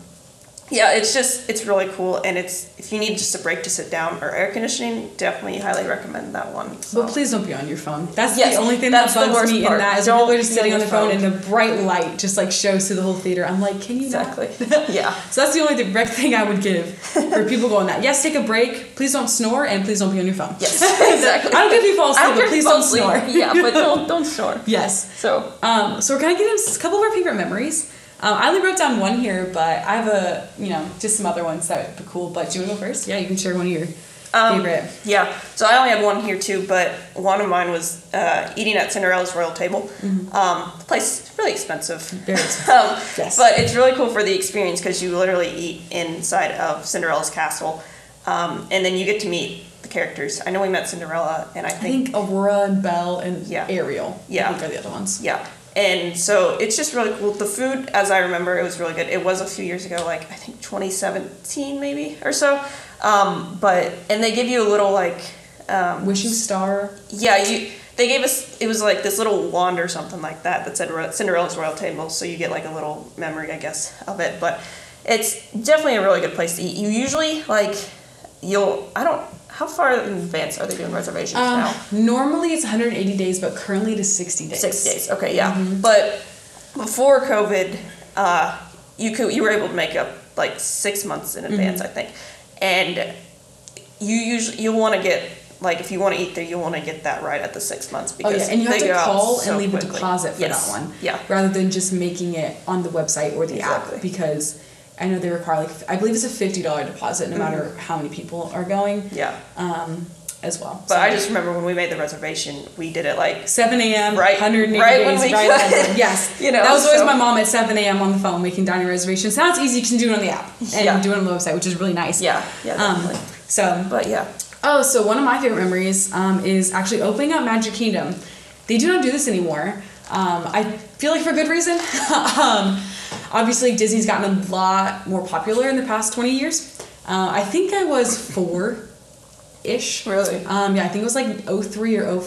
yeah, it's just it's really cool, and it's if you need just a break to sit down or air conditioning, definitely highly recommend that one. So. But please don't be on your phone. That's Yes, the only thing that bugs me part. in that is Don't people are just sitting on their phone phone. and the bright light just like shows through the whole theater. I'm like, can you not? Exactly. yeah. So that's the only direct thing I would give for people going that. Yes, take a break. Please don't snore and please don't be on your phone. Yes. Exactly. I don't care if you fall asleep, but please don't snore. Yeah, but don't don't snore. Yes. So Um, so we're gonna get into a couple of our favorite memories. Um, I only wrote down one here, but I have a you know just some other ones that would be cool. But do you want to go first? Yeah, you can share one of your um, favorite. Yeah. So I only had one here too, but one of mine was uh, eating at Cinderella's royal table. Um, the place is really expensive. Very expensive. um, Yes. But it's really cool for the experience because you literally eat inside of Cinderella's castle, um, and then you get to meet the characters. I know we met Cinderella, and I I think Aurora and Belle and Yeah. Ariel. Yeah. I think are the other ones. Yeah. And so it's just really cool. The food, as I remember, it was really good. It was a few years ago, like I think 2017 maybe or so. Um, but and they give you a little like, um, Wishing Star. yeah, you they gave us it was like this little wand or something like that that said Cinderella's royal table. So you get like a little memory, I guess, of it. But it's definitely a really good place to eat. You usually like you'll I don't how far in advance are they doing reservations Um, now? normally it's 180 days, but currently it is 60 days. Six days. Okay, yeah. Mm-hmm. But before COVID, uh, you could you were able to make up like six months in advance, Mm-hmm. I think, and you usually you'll want to get like if you want to eat there, you want to get that right at the six months because Oh yeah, and you have to call so and leave a deposit for Yes. that one. Yeah. Rather than just making it on the website or the Exactly. app because I know they require like I believe it's a fifty dollar deposit no matter how many people are going. Yeah. Um, as well. But I just remember when we made the reservation, we did it like 7 a.m. Right- 180 right when we right could. Yes. You know, that was always so- my mom at 7 a.m. on the phone making dining reservations. Now it's easy. You can do it on the app and Yeah. do it on the website, which is really nice. yeah, yeah, Um, definitely. so but yeah, Oh, so one of my favorite memories um, is actually opening up Magic Kingdom. They do not do this anymore. Um, I feel like for good reason. obviously, Disney's gotten a lot more popular in the past 20 years. Uh, I think I was four ish. Really? Um, yeah, I think it was like 03 or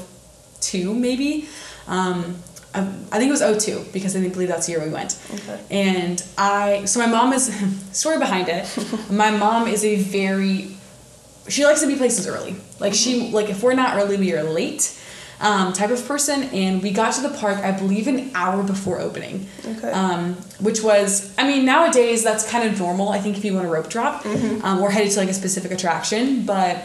02 maybe. Um, I, I think it was 02 because I think believe that's the year we went. Okay. And I, so my mom is, story behind it, my mom is a very, she likes to be places early. Like she, like if we're not early, we are late. Um, type of person, and we got to the park, I believe, an hour before opening. Okay. Um, which was, I mean, nowadays that's kind of normal. I think if you want a rope drop, um, or headed to like a specific attraction, but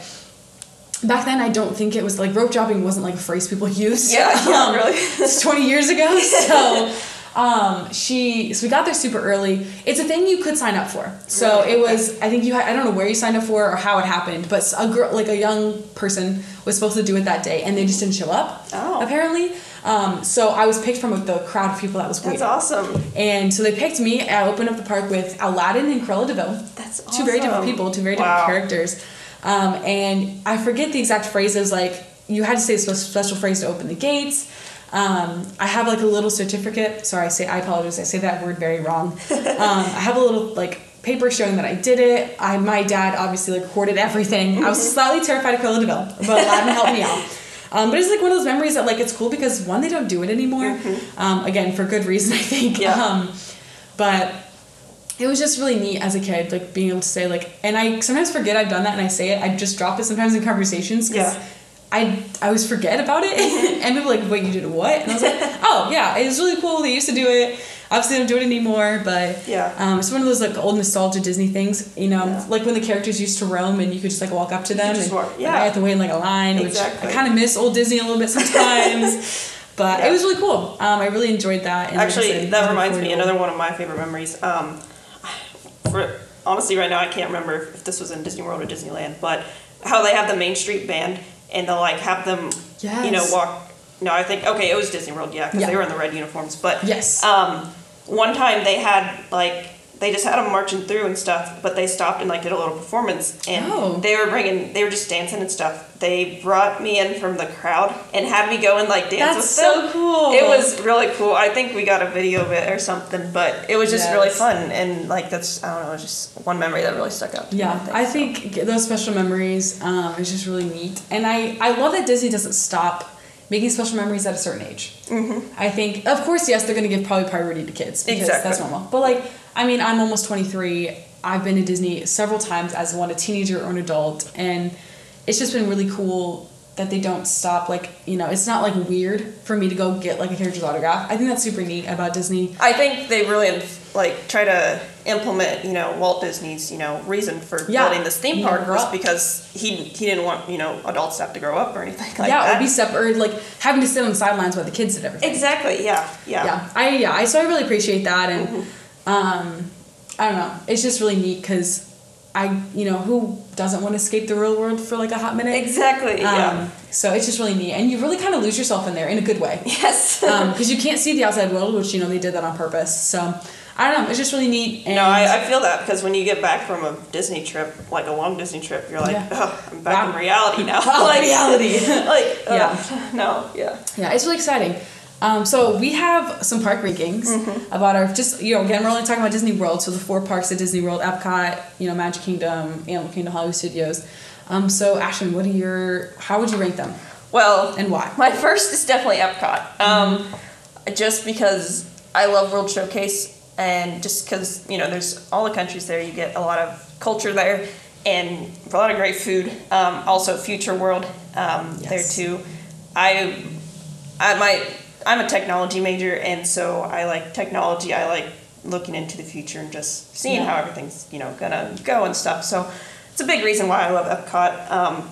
back then I don't think it was like rope dropping wasn't like a phrase people used. Yeah, yeah, Um, really. it's 20 years ago. So um, she, so we got there super early. It's a thing you could sign up for. So it was, I think you, had, I don't know where you signed up for or how it happened, but a girl, like a young person was supposed to do it that day and they just didn't show up. Oh. Apparently. Um, so I was picked from the crowd of people that was waiting. That's awesome. And so they picked me. I opened up the park with Aladdin and Cruella Deville. That's Two very different people, two very Wow. different characters. Um, and I forget the exact phrases. Like you had to say a special phrase to open the gates. Um, I have like a little certificate. Sorry, I say I apologize. I say that word very wrong. Um, I have a little like paper showing that I did it. I my dad obviously like recorded everything. I was slightly terrified of Cruella Deville, but Aladdin helped me out. Um, but it's like one of those memories that like it's cool because one they don't do it anymore. Um, again for good reason I think. Yeah. Um, but it was just really neat as a kid, like being able to say like, and I sometimes forget I've done that and I say it. I just drop it sometimes in conversations because Yeah. I I always forget about it, and people like, wait, you did what? And I was like, oh yeah, it was really cool. They used to do it. Obviously, they don't do it anymore, but Yeah. um, it's one of those like old nostalgia Disney things. You know, Yeah. like when the characters used to roam and you could just like walk up to them just and walk- yeah. I had to wait in like a line, Exactly. which I kind of miss old Disney a little bit sometimes. But Yeah. it was really cool. Um, I really enjoyed that. And Actually, said, that reminds me another one of my favorite memories. Um, for honestly, right now I can't remember if this was in Disney World or Disneyland, but how they have the Main Street Band and they'll like have them, you know, walk. No, I think okay, it was Disney World, yeah, because Yeah. they were in the red uniforms. But Yes. um, one time they had like they just had them marching through and stuff, but they stopped and like did a little performance, and Oh. they were bringing, they were just dancing and stuff. They brought me in from the crowd and had me go and like dance That's with so them. cool. It was really cool. I think we got a video of it or something, but it was just really fun and like that's I don't know, just one memory that really stuck out. Yeah, me, I so. think g- those special memories um, is just really neat, and I I love that Disney doesn't stop making special memories at a certain age. Mm-hmm. I think, of course, yes, they're going to give probably priority to kids because Exactly. that's normal. But like, I mean, I'm almost 23. I've been to Disney several times as one a teenager or an adult, and it's just been really cool that they don't stop. Like, you know, it's not like weird for me to go get like a character's autograph. I think that's super neat about Disney. I think they really like try to implement, you know, Walt Disney's, you know, reason for Yeah. building this theme park was because he he didn't want, you know, adults to have to grow up or anything like that. yeah, that. or be separate, or like having to sit on the sidelines while the kids did everything. exactly, yeah, yeah. yeah i yeah i so i really appreciate that and Mm-hmm. Um i don't know it's just really neat because i you know who doesn't want to escape the real world for like a hot minute Exactly, yeah. um so it's just really neat and you really kind of lose yourself in there in a good way yes. because you can't see the outside world which you know they did that on purpose so i don't know it's just really neat and no, I, I feel that because when you get back from a Disney trip, like a long Disney trip, you're like, Yeah. oh, I'm back Wow. in reality now. Like reality. like, Yeah. uh, no, yeah. Yeah, it's really exciting. Um, so we have some park rankings Mm-hmm. about our just you know again we're only talking about Disney World, so the four parks at Disney World, Epcot, you know Magic Kingdom, Animal Kingdom, Hollywood Studios. Um, so Ashton, what are your how would you rank them Well, and why? My first is definitely Epcot. Um, just because I love World Showcase and just because, you know, there's all the countries there, you get a lot of culture there and a lot of great food. Um, also, Future World um, there too. I, I might, I'm a technology major and so I like technology. I like looking into the future and just seeing Yeah. how everything's, you know, gonna go and stuff. So it's a big reason why I love Epcot. Um,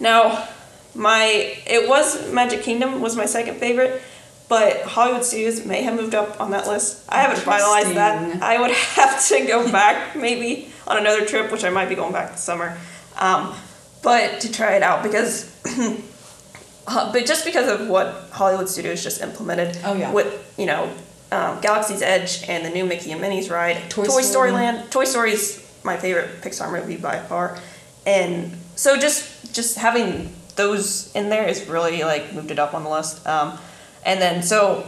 Now, my it was Magic Kingdom was my second favorite, but Hollywood Studios may have moved up on that list. I haven't finalized that. I would have to go back maybe on another trip, which I might be going back this summer, um, but to try it out because. Uh, but just because of what Hollywood Studios just implemented Oh, yeah. with you know um, Galaxy's Edge and the new Mickey and Minnie's ride, Toy Toy, Story. Story Land. Toy Story's my favorite Pixar movie by far, and so just just having those in there is really like moved it up on the list. Um, and then so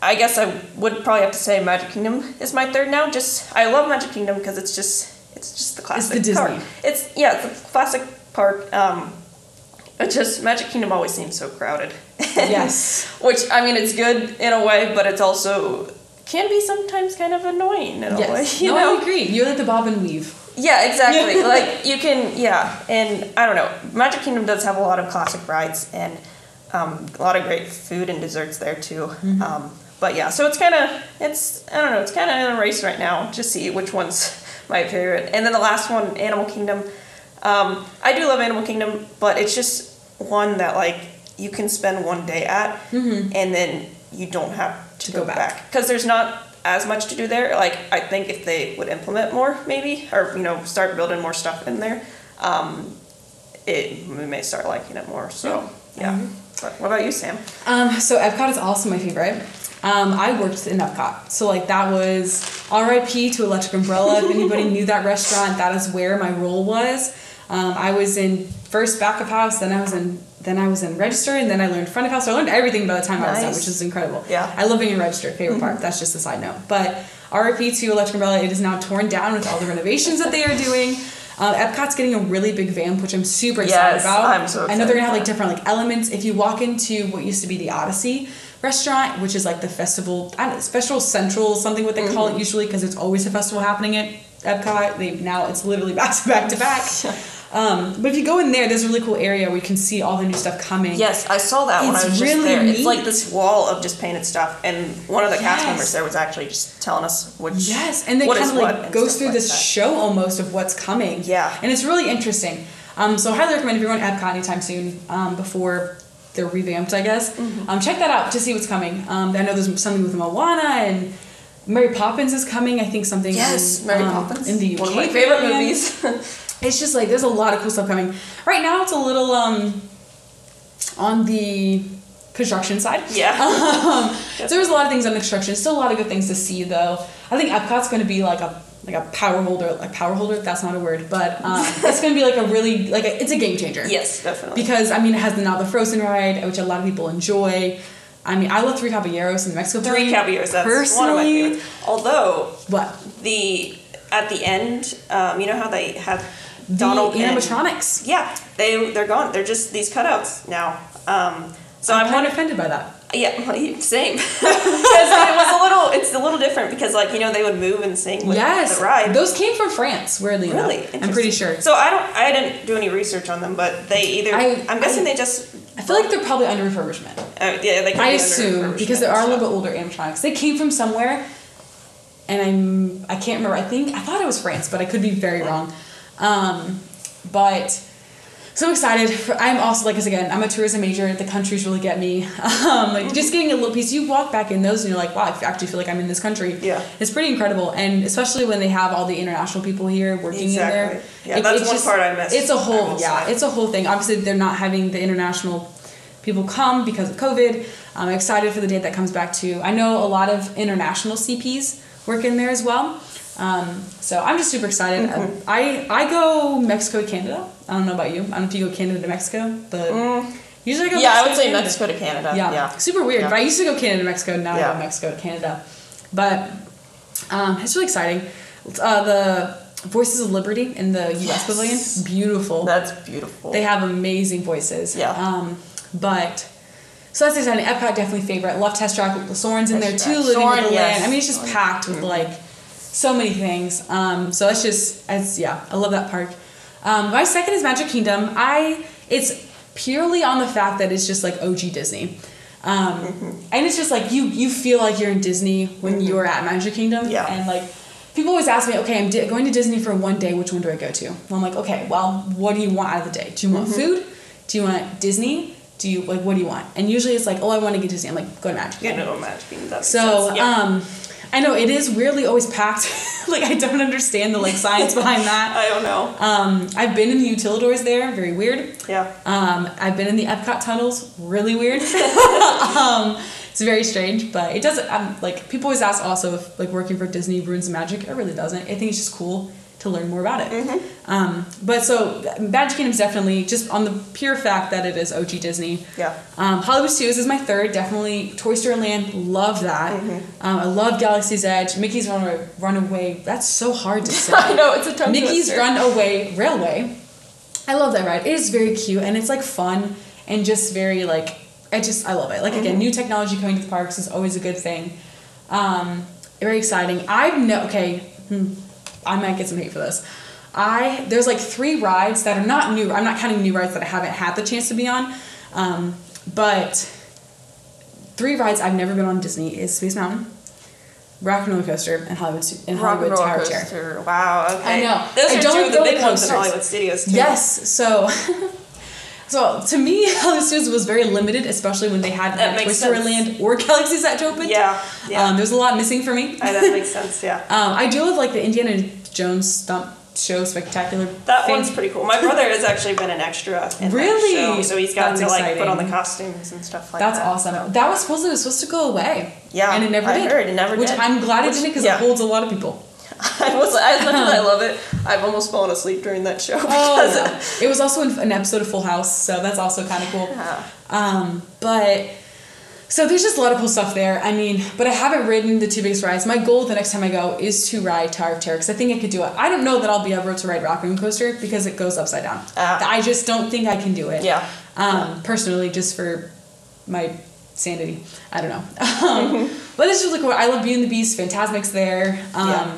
I guess I would probably have to say Magic Kingdom is my third now. Just I love Magic Kingdom because it's just it's just the classic Disney. park. It's yeah, it's a classic park. Um, it just Magic Kingdom always seems so crowded. Yes. Which I mean, it's good in a way, but it's also can be sometimes kind of annoying in a Yes. way. You no, know? I agree. You're like the bob and weave. Yeah, exactly. like you can, yeah, and I don't know. Magic Kingdom does have a lot of classic rides and um, a lot of great food and desserts there too. Mm-hmm. Um, but yeah, so it's kind of, it's I don't know, it's kind of in a race right now. Just see which one's my favorite. And then the last one, Animal Kingdom. Um, I do love Animal Kingdom, but it's just one that like you can spend one day at, and then you don't have to, Mm-hmm. To go, go back. because there's not as much to do there. Like I think if they would implement more, maybe, or you know, start building more stuff in there, um, it we may start liking it more. So yeah. But what about you, Sam? Um, so Epcot is also my favorite. Um, I worked in Epcot, so like that was R.I.P. to Electric Umbrella. If anybody knew that restaurant, that is where my role was. Um, I was in first back of house, then I was in then I was in register, and then I learned front of house. So I learned everything by the time I was done, which is incredible. Yeah. I love being in register. Favorite part. That's just a side note. But R.I.P. to Electric Umbrella. It is now torn down with all the renovations that they are doing. Uh, Epcot's getting a really big vamp, which I'm super excited Yes, about. I'm so excited. I know they're gonna have like different like elements. If you walk into what used to be the Odyssey restaurant, which is like the festival, I don't know, Festival Central, something what they call Mm-hmm. it usually, because it's always a festival happening at Epcot. They now it's literally back to back to back. Um, but if you go in there, there's a really cool area where you can see all the new stuff coming. Yes, I saw that when I It's was just really there. It's like this wall of just painted stuff, and one of the cast Yes. members there was actually just telling us which Yes, and they what kind of like goes through like this that. show almost of what's coming. Yeah. and it's really interesting. Um, so I highly recommend if you're going to Epcot anytime soon, um, before they're revamped, I guess, Mm-hmm. um, check that out to see what's coming. Um, I know there's something with Moana and Mary Poppins is coming. I think something. Yes, in, Mary um, Poppins in the UK. one of my favorite movies. It's just like there's a lot of cool stuff coming. Right now, it's a little um, on the construction side. yeah, Um, so there's a lot of things on the construction. Still a lot of good things to see though. I think Epcot's going to be like a like a power holder. Like power holder, that's not a word, but um, it's going to be like a really like a, it's a game changer. yes, definitely. Because I mean, it has the now the Frozen ride, which a lot of people enjoy. I mean, I love Three Caballeros in the Mexico Three Pavilion. Caballeros, that's personally, one of my favorites. Although What the at the end, um, you know how they the Donald and animatronics? yeah, they they're gone. They're just these cutouts now. Um, so I'm I'm kind of offended by that. Yeah, same. Because it was a little, it's a little different because like you know they would move and sing with yes, the ride. those came from France. Weirdly really, I'm pretty sure. So I don't, I didn't do any research on them, but they either. I- am guessing I- they just. I feel like they're probably under refurbishment. Uh, yeah, they. could I assume because they are a little bit older animatronics. They came from somewhere, and I'm I can't remember. I think I thought it was France, but I could be very wrong. Um, but so excited. For, I'm also like, 'cause again, I'm a tourism major. The countries really get me. Um, like just getting a little piece. You walk back in those, and you're like, wow, I actually feel like I'm in this country. Yeah. it's pretty incredible, and especially when they have all the international people here working in there. Exactly. Yeah, that's one part I missed, It's a I whole yeah, it's a whole thing. Obviously, they're not having the international people come because of COVID. I'm excited for the date that comes back too. I know a lot of international CPs work in there as well. Um, so I'm just super excited. Mm-hmm. I I go Mexico to Canada. I don't know about you. I don't know if you go Canada to Mexico, but usually I go. Mm. Yeah, I Mexico would to say Canada. Mexico to Canada. Yeah, Yeah. super weird. Yeah. But I used to go Canada to Mexico. Now I go Mexico to Canada. But um, it's really exciting. Uh, the Voices of Liberty in the U.S. Yes. Pavilion, beautiful. That's beautiful. They have amazing voices. Yeah. Um, but so that's exciting. Epcot definitely favorite. Love Test Track. Soarin's in there too. Living with the yes. land. I mean, it's just Soarin'. packed with like so many things. Um, so it's just, it's yeah, I love that park. Um, my second is Magic Kingdom. I it's purely on the fact that it's just like OG Disney. Um, Mm-hmm. and it's just like you you feel like you're in Disney when you're at Magic Kingdom. Yeah. And like people always ask me, okay, I'm di- going to Disney for one day. Which one do I go to? Well, I'm like, okay, well, what do you want out of the day? Do you want food? Do you want Disney? Do you like what do you want? And usually it's like, oh, I want to get Disney. I'm like, go to Magic. Kingdom. Yeah, no, Magic Kingdom. So. Yeah. um, I know it is weirdly always packed. like I don't understand the like science behind that. I don't know. Um, I've been in the utilidors there, very weird. Yeah. Um, I've been in the Epcot tunnels, really weird. um, it's very strange, but it doesn't. Um, like people always ask also if like working for Disney ruins the magic. It really doesn't. I think it's just cool to learn more about it. Mm-hmm. Um, but so Magic Kingdom is definitely just on the pure fact that it is OG Disney. Yeah. Um, Hollywood Studios is my third. Definitely Toy Story Land. Love that. Mm-hmm. Um, I love Galaxy's Edge. Mickey's Runaway. Runaway. That's so hard to say. I know it's a tongue Mickey's twister. Runaway Railway. I love that ride. It is very cute and it's like fun and just very like I just I love it. Like again, new technology coming to the parks is always a good thing. Um, very exciting. I've no okay. Hmm, I might get some hate for this. I there's like three rides that are not new. I'm not counting new rides that I haven't had the chance to be on, um, but three rides I've never been on Disney is Space Mountain, Rock and Roller Coaster, and Hollywood and Rock Hollywood roller Tower Chair. coaster. Wow. Okay. I know. Those I are don't two of the big ones in Hollywood Studios too. Yes. So, so to me, Hollywood Studios was very limited, especially when they had like, Story sense. Land or Galaxy's Edge open. Yeah. Yeah. Um, there's a lot missing for me. I, that makes sense. Yeah. Um, I do love like the Indiana Jones stunt show spectacular. That thing. one's pretty cool. My brother has actually been an extra in Really? that show, so he's got That's to like put on the costumes and stuff like That's that. That's awesome. so. That was supposed to, was supposed to go away. Yeah, and it never I did. heard it never did. Which did. I'm glad it didn't because yeah. it holds a lot of people. I was as much as I love it, I've almost fallen asleep during that show Oh, yeah. it was also an episode of Full House, so that's also kind of cool. Yeah. Um, but so there's just a lot of cool stuff there. I mean, but I haven't ridden the two biggest rides. My goal the next time I go is to ride Tower of Terror because I think I could do it. I don't know that I'll be able to ride Rock Roller Coaster because it goes upside down. Ah. I just don't think I can do it. Yeah. Um, personally, just for my sanity. I don't know. Um, but it's really cool. I love Beauty and the Beast. Fantasmic's there. Um, Yeah.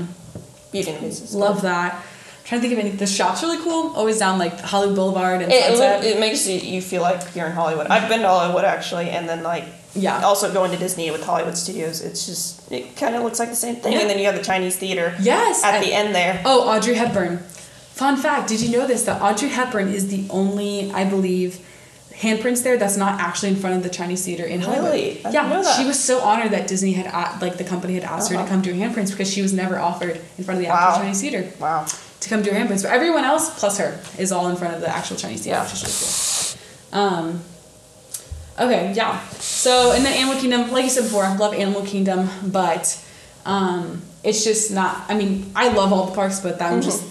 Beauty and the Beast. is Love that. I'm trying to think of any. The shop's really cool. Always down like Hollywood Boulevard and It, it, Sunset. it makes you, you feel like you're in Hollywood. I've been to Hollywood actually, and then like Yeah. also going to Disney with Hollywood Studios. It's just it kind of looks like the same thing, Yeah. and then you have the Chinese theater yes. at I- the end there. Oh, Audrey Hepburn. Fun fact, did you know this? That Audrey Hepburn is the only, I believe, handprints there that's not actually in front of the Chinese theater in Hollywood. Really? Yeah, know that. she was so honored that Disney had, like, the company had asked her Uh-huh. to come do her handprints because she was never offered in front of the Wow. actual Chinese theater Wow. to come do her handprints. But everyone else, plus her, is all in front of the actual Chinese theater, Yeah. which is really cool. Um, okay, yeah. So, in the Animal Kingdom, like you said before, I love Animal Kingdom, but um, it's just not, I mean, I love all the parks, but that one's just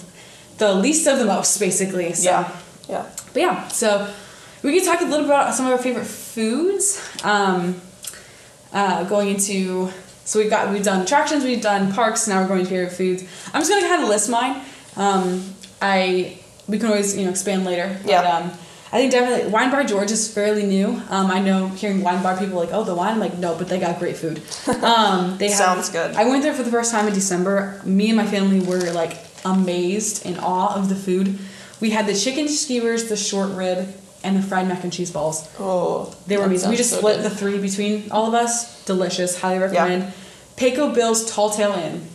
the least of the most, basically. So. Yeah. Yeah. But yeah, so we can talk a little bit about some of our favorite foods. Um, uh, going into so we've got we've done attractions, we've done parks. Now we're going to favorite foods. I'm just gonna kind of list mine. Um, I we can always you know expand later. But, Yeah. Um, I think definitely Wine Bar George is fairly new. Um, I know hearing wine bar people are like, oh, the wine. I'm like, no, but they got great food. Um, they have, Sounds good. I went there for the first time in December. Me and my family were like amazed in awe of the food. We had the chicken skewers, the short rib, and the fried mac and cheese balls. Oh, They were amazing. We just so split good. the three between all of us. Delicious. Highly recommend. Pecos Bill's Tall Tale Inn.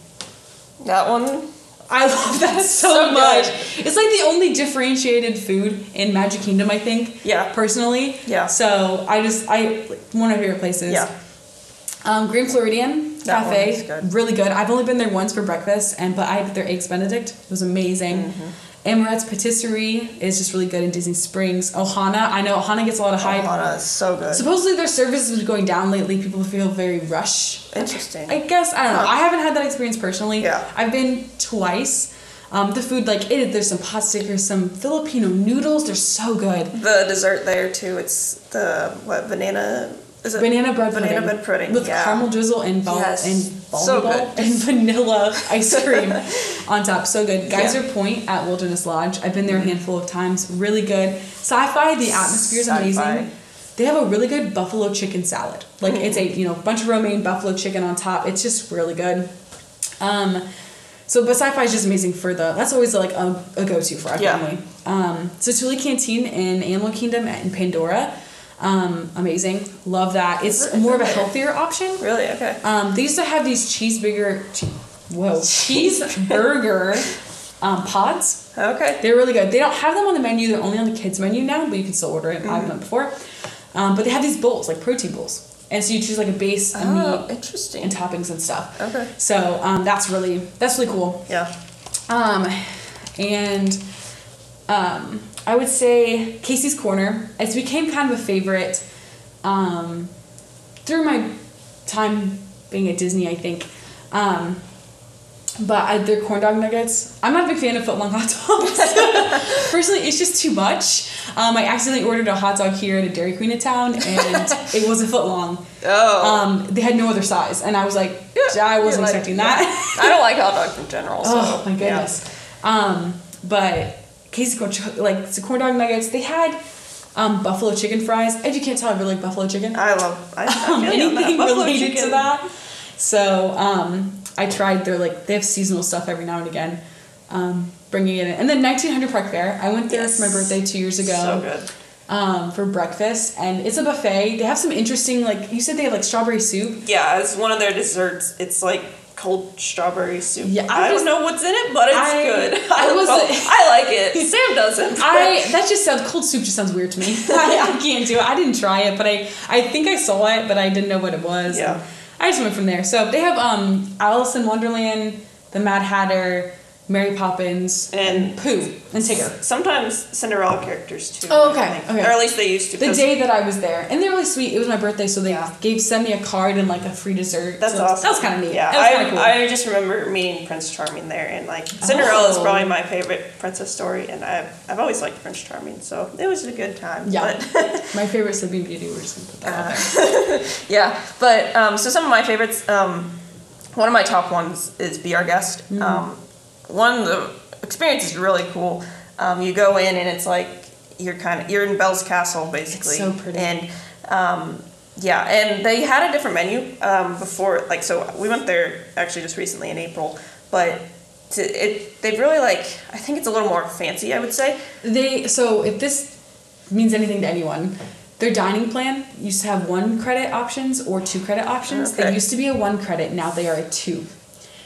That one. I love that so, So much. good. It's like the only differentiated food in Magic Kingdom, I think. Yeah. Personally. Yeah. So I just I one of my favorite places. Yeah. Um, Grand Floridian That Cafe, good. really good. I've only been there once for breakfast, and but I had their eggs Benedict. It was amazing. Mm-hmm. Amorette's Patisserie is just really good in Disney Springs. Ohana, I know Ohana gets a lot of hype. Ohana is so good. Supposedly their service is going down lately. People feel very rush. Interesting. I guess I don't know. Huh. I haven't had that experience personally. Yeah. I've been twice. Um, the food like it. There's some pot stick. There's some Filipino noodles. They're so good. the dessert there too. It's the what banana. Is it Banana bread pudding. Bread pudding. with yeah. caramel drizzle and ball Yes. and So and vanilla ice cream on top. So good. Geyser Yeah. Point at Wilderness Lodge. I've been there a handful of times. Really good. Sci-fi. The atmosphere is amazing. They have a really good buffalo chicken salad. Like it's a you know bunch of romaine buffalo chicken on top. It's just really good. Um, so but sci-fi is just amazing for the. That's always like a, a go-to for our Yeah. family. Um, Satu'li Canteen in Animal Kingdom and Pandora. Um, amazing. Love that. It's more of a healthier option. Really? Okay. Um, they used to have these cheeseburger, che- whoa, cheeseburger um, pods. Okay. They're really good. They don't have them on the menu. They're only on the kids menu now, but you can still order it. I've done before. Um, but they have these bowls, like protein bowls, and so you choose like a base, a Oh, meat, interesting. and toppings and stuff. Okay. So um, that's really that's really cool. Yeah. Um, and um, I would say Casey's Corner. It's became kind of a favorite um, through my time being at Disney, I think. Um, but I, their corn dog nuggets, I'm not a big fan of footlong hot dogs. Personally, it's just too much. Um, I accidentally ordered a hot dog here at a Dairy Queen in town, and it was a foot long. Oh. Um, they had no other size, and I was like, I wasn't like- expecting that. I don't like hot dogs in general. So, Oh my yeah. goodness. Um, but Casey corn like it's corn dog nuggets. They had um, buffalo chicken fries. And you can't tell I really like buffalo chicken. I love. I, I Um, anything related to that. So um, I tried their like they have seasonal stuff every now and again. Um, bringing it in, and then 1900 Park Fare. I went there for my birthday two years ago So good. um, for breakfast, and it's a buffet. They have some interesting like you said they have like strawberry soup. Yeah, it's one of their desserts. It's like cold strawberry soup. Yeah, I I, just- don't know what's in it, but it's I- good. I I, wasn't- I like it. Sam doesn't. I that just sounds cold soup just sounds weird to me. I, I can't do it. I didn't try it, but I I think I saw it, but I didn't know what it was. Yeah. I just went from there. So they have um Alice in Wonderland, the Mad Hatter, Mary Poppins, and, And- Pooh and Tigger. Sometimes Cinderella characters too. Oh, okay, okay. Or at least they used to. The day that I was there, and they're really sweet. It was my birthday, so they Yeah. gave sent me a card and like a free dessert. That's so awesome. That was kind of neat. Yeah, was I, cool. I just remember meeting Prince Charming there, and like Cinderella is Oh. probably my favorite princess story, and I've I've always liked Prince Charming, so it was a good time. Yeah. But, my favorite Sleeping Beauty. We're just gonna put that out yeah, but um, so some of my favorites. Um, one of my top ones is Be Our Guest. Mm. Um, one the experience is really cool. Um, you go in and it's like you're kind of you're in Belle's Castle basically. so pretty. And um, yeah, and they had a different menu um, before. Like so, we went there actually just recently in April, but. To, it they've really like I think it's a little more fancy I would say They so if this means anything to anyone, their dining plan used to have one credit options or two credit options. They used to be a one credit, now they are a two.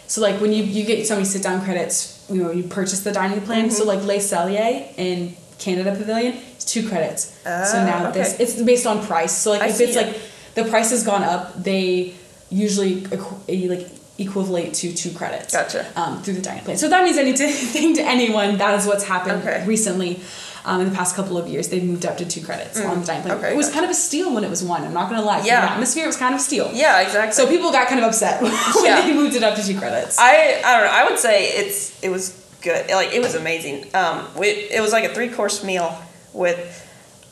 So like when you, you get so many sit down credits, you know, you purchase the dining plan. So like Le Cellier in Canada Pavilion, it's two credits. Oh, so now this it's based on price. So like I if it's it. like the price has gone up, they usually like equivalent to two credits Gotcha. um, through the dining plan. So if that means anything to anyone. That is what's happened Okay. recently. Um, in the past couple of years, they've moved up to two credits on the dining plan. Mm, okay, it was gotcha. kind of a steal when it was one. I'm not gonna lie. Yeah. the atmosphere was kind of a steal. yeah exactly So people got kind of upset when Yeah. they moved it up to two credits. I I don't know. I would say it's it was good. Like it was amazing. Um, we, it was like a three course meal with.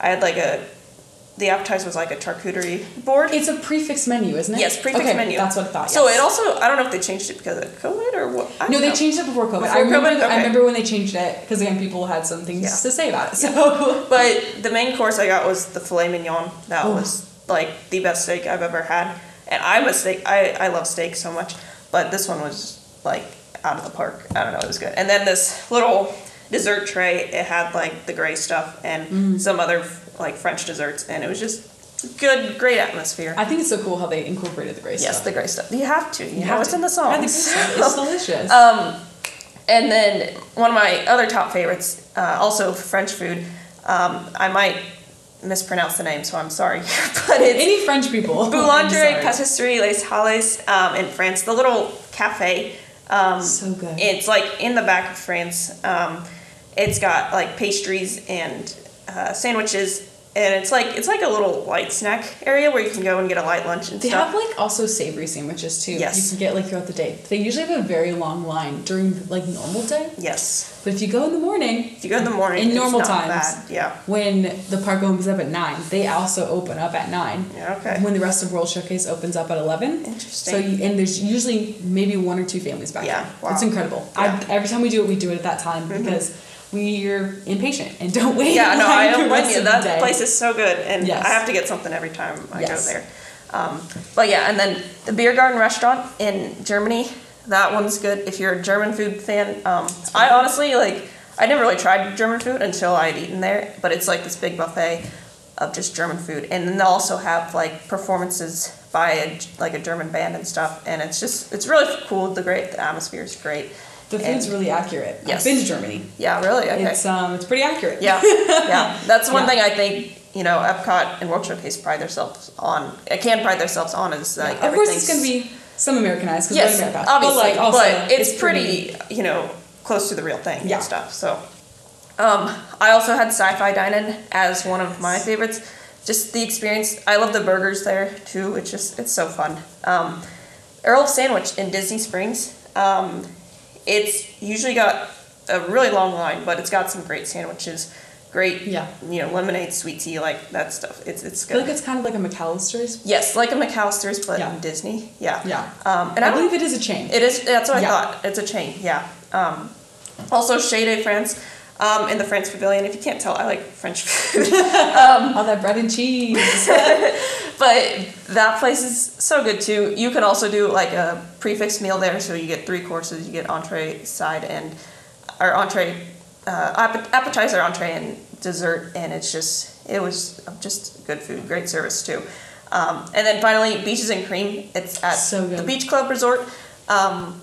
I had like a. The appetizer was like a charcuterie board. it's a prix fixe menu, isn't it? yes, prix fixe okay, menu. That's what I thought. So it also I don't know if they changed it because of COVID or what. I No, they know. changed it before COVID. Before I remember. COVID? I remember when they changed it because again, people had some things Yeah. to say about it. So But the main course I got was the filet mignon. That Oh. was like the best steak I've ever had. And I'm a steak. I I love steak so much, but this one was like out of the park. I don't know. It was good. And then this little dessert tray. It had like the gray stuff and Mm. some other like French desserts, and it was just good, great atmosphere. I think it's so cool how they incorporated the gray yes, stuff. the gray stuff. You have to. You, know, have it's to. in the the gray songs. It's delicious. Um, and then one of my other top favorites, uh, also French food. Um, I might mispronounce the name, so I'm sorry, but it's Any French people? I'm Boulanger sorry. Patisserie Les Halles um, in France. The little cafe. Um, So good. It's like in the back of France. Um, it's got like pastries and uh, sandwiches, and it's like it's like a little light snack area where you can go and get a light lunch and stuff. They stuff. have like also savory sandwiches too. Yes. You can get like throughout the day. They usually have a very long line during like normal day. yes. But if you go in the morning, If you go in the morning, In normal times. bad. Yeah. when the park opens up at nine, they also open up at nine. Yeah, okay. When the rest of World Showcase opens up at eleven. Interesting. So you, and there's usually maybe one or two families back Yeah, there. wow. It's incredible. Yeah. Mm-hmm. I, every time we do it, we do it at that time because we're impatient and don't wait. Yeah, no, I don't blame you. That place is so good, and Yes. I have to get something every time I Yes. go there. Um, but yeah, and then the Biergarten restaurant in Germany, that one's good if you're a German food fan. Um, I honestly like. I never really tried German food until I had eaten there, but it's like this big buffet of just German food, and then they also have like performances by a, like a German band and stuff, and it's just it's really cool. The great the atmosphere is great, The food's And- really accurate. Yes. I've been to Germany. Yeah, really. Okay. It's um, it's pretty accurate. yeah, yeah. That's one Yeah. thing I think you know Epcot and World Showcase pride themselves on. It can pride themselves on is like of course, it's gonna be some Americanized because yes, America. obviously, but like also, but it's, pretty, you know close to the real thing Yeah. and stuff. So, um, I also had sci-fi dining as one of my favorites. Just the experience. I love the burgers there too. It's just it's so fun. Um, Earl Sandwich in Disney Springs. Um, it's usually got a really long line, but it's got some great sandwiches. Great, Yeah. you know, lemonade, sweet tea, like that stuff. It's it's good. I feel like it's kind of like a McAllister's. yes, like a McAllister's, but Yeah. in Disney. Yeah. Yeah. Um, and I I, believe it is a chain. it is. That's what Yeah. I thought. It's a chain. Yeah. Um, also, Chefs de France um, in the France Pavilion. If you can't tell, I like French food. All that bread and cheese. but that place is so good too. You can also do like a prix fixe meal there, so you get three courses. You get entree, side, and or entree, uh, appetizer, entree, and dessert. And it's just it was just good food, great service too. Um, and then finally, beaches and cream. It's at So good. the Beach Club Resort. Um,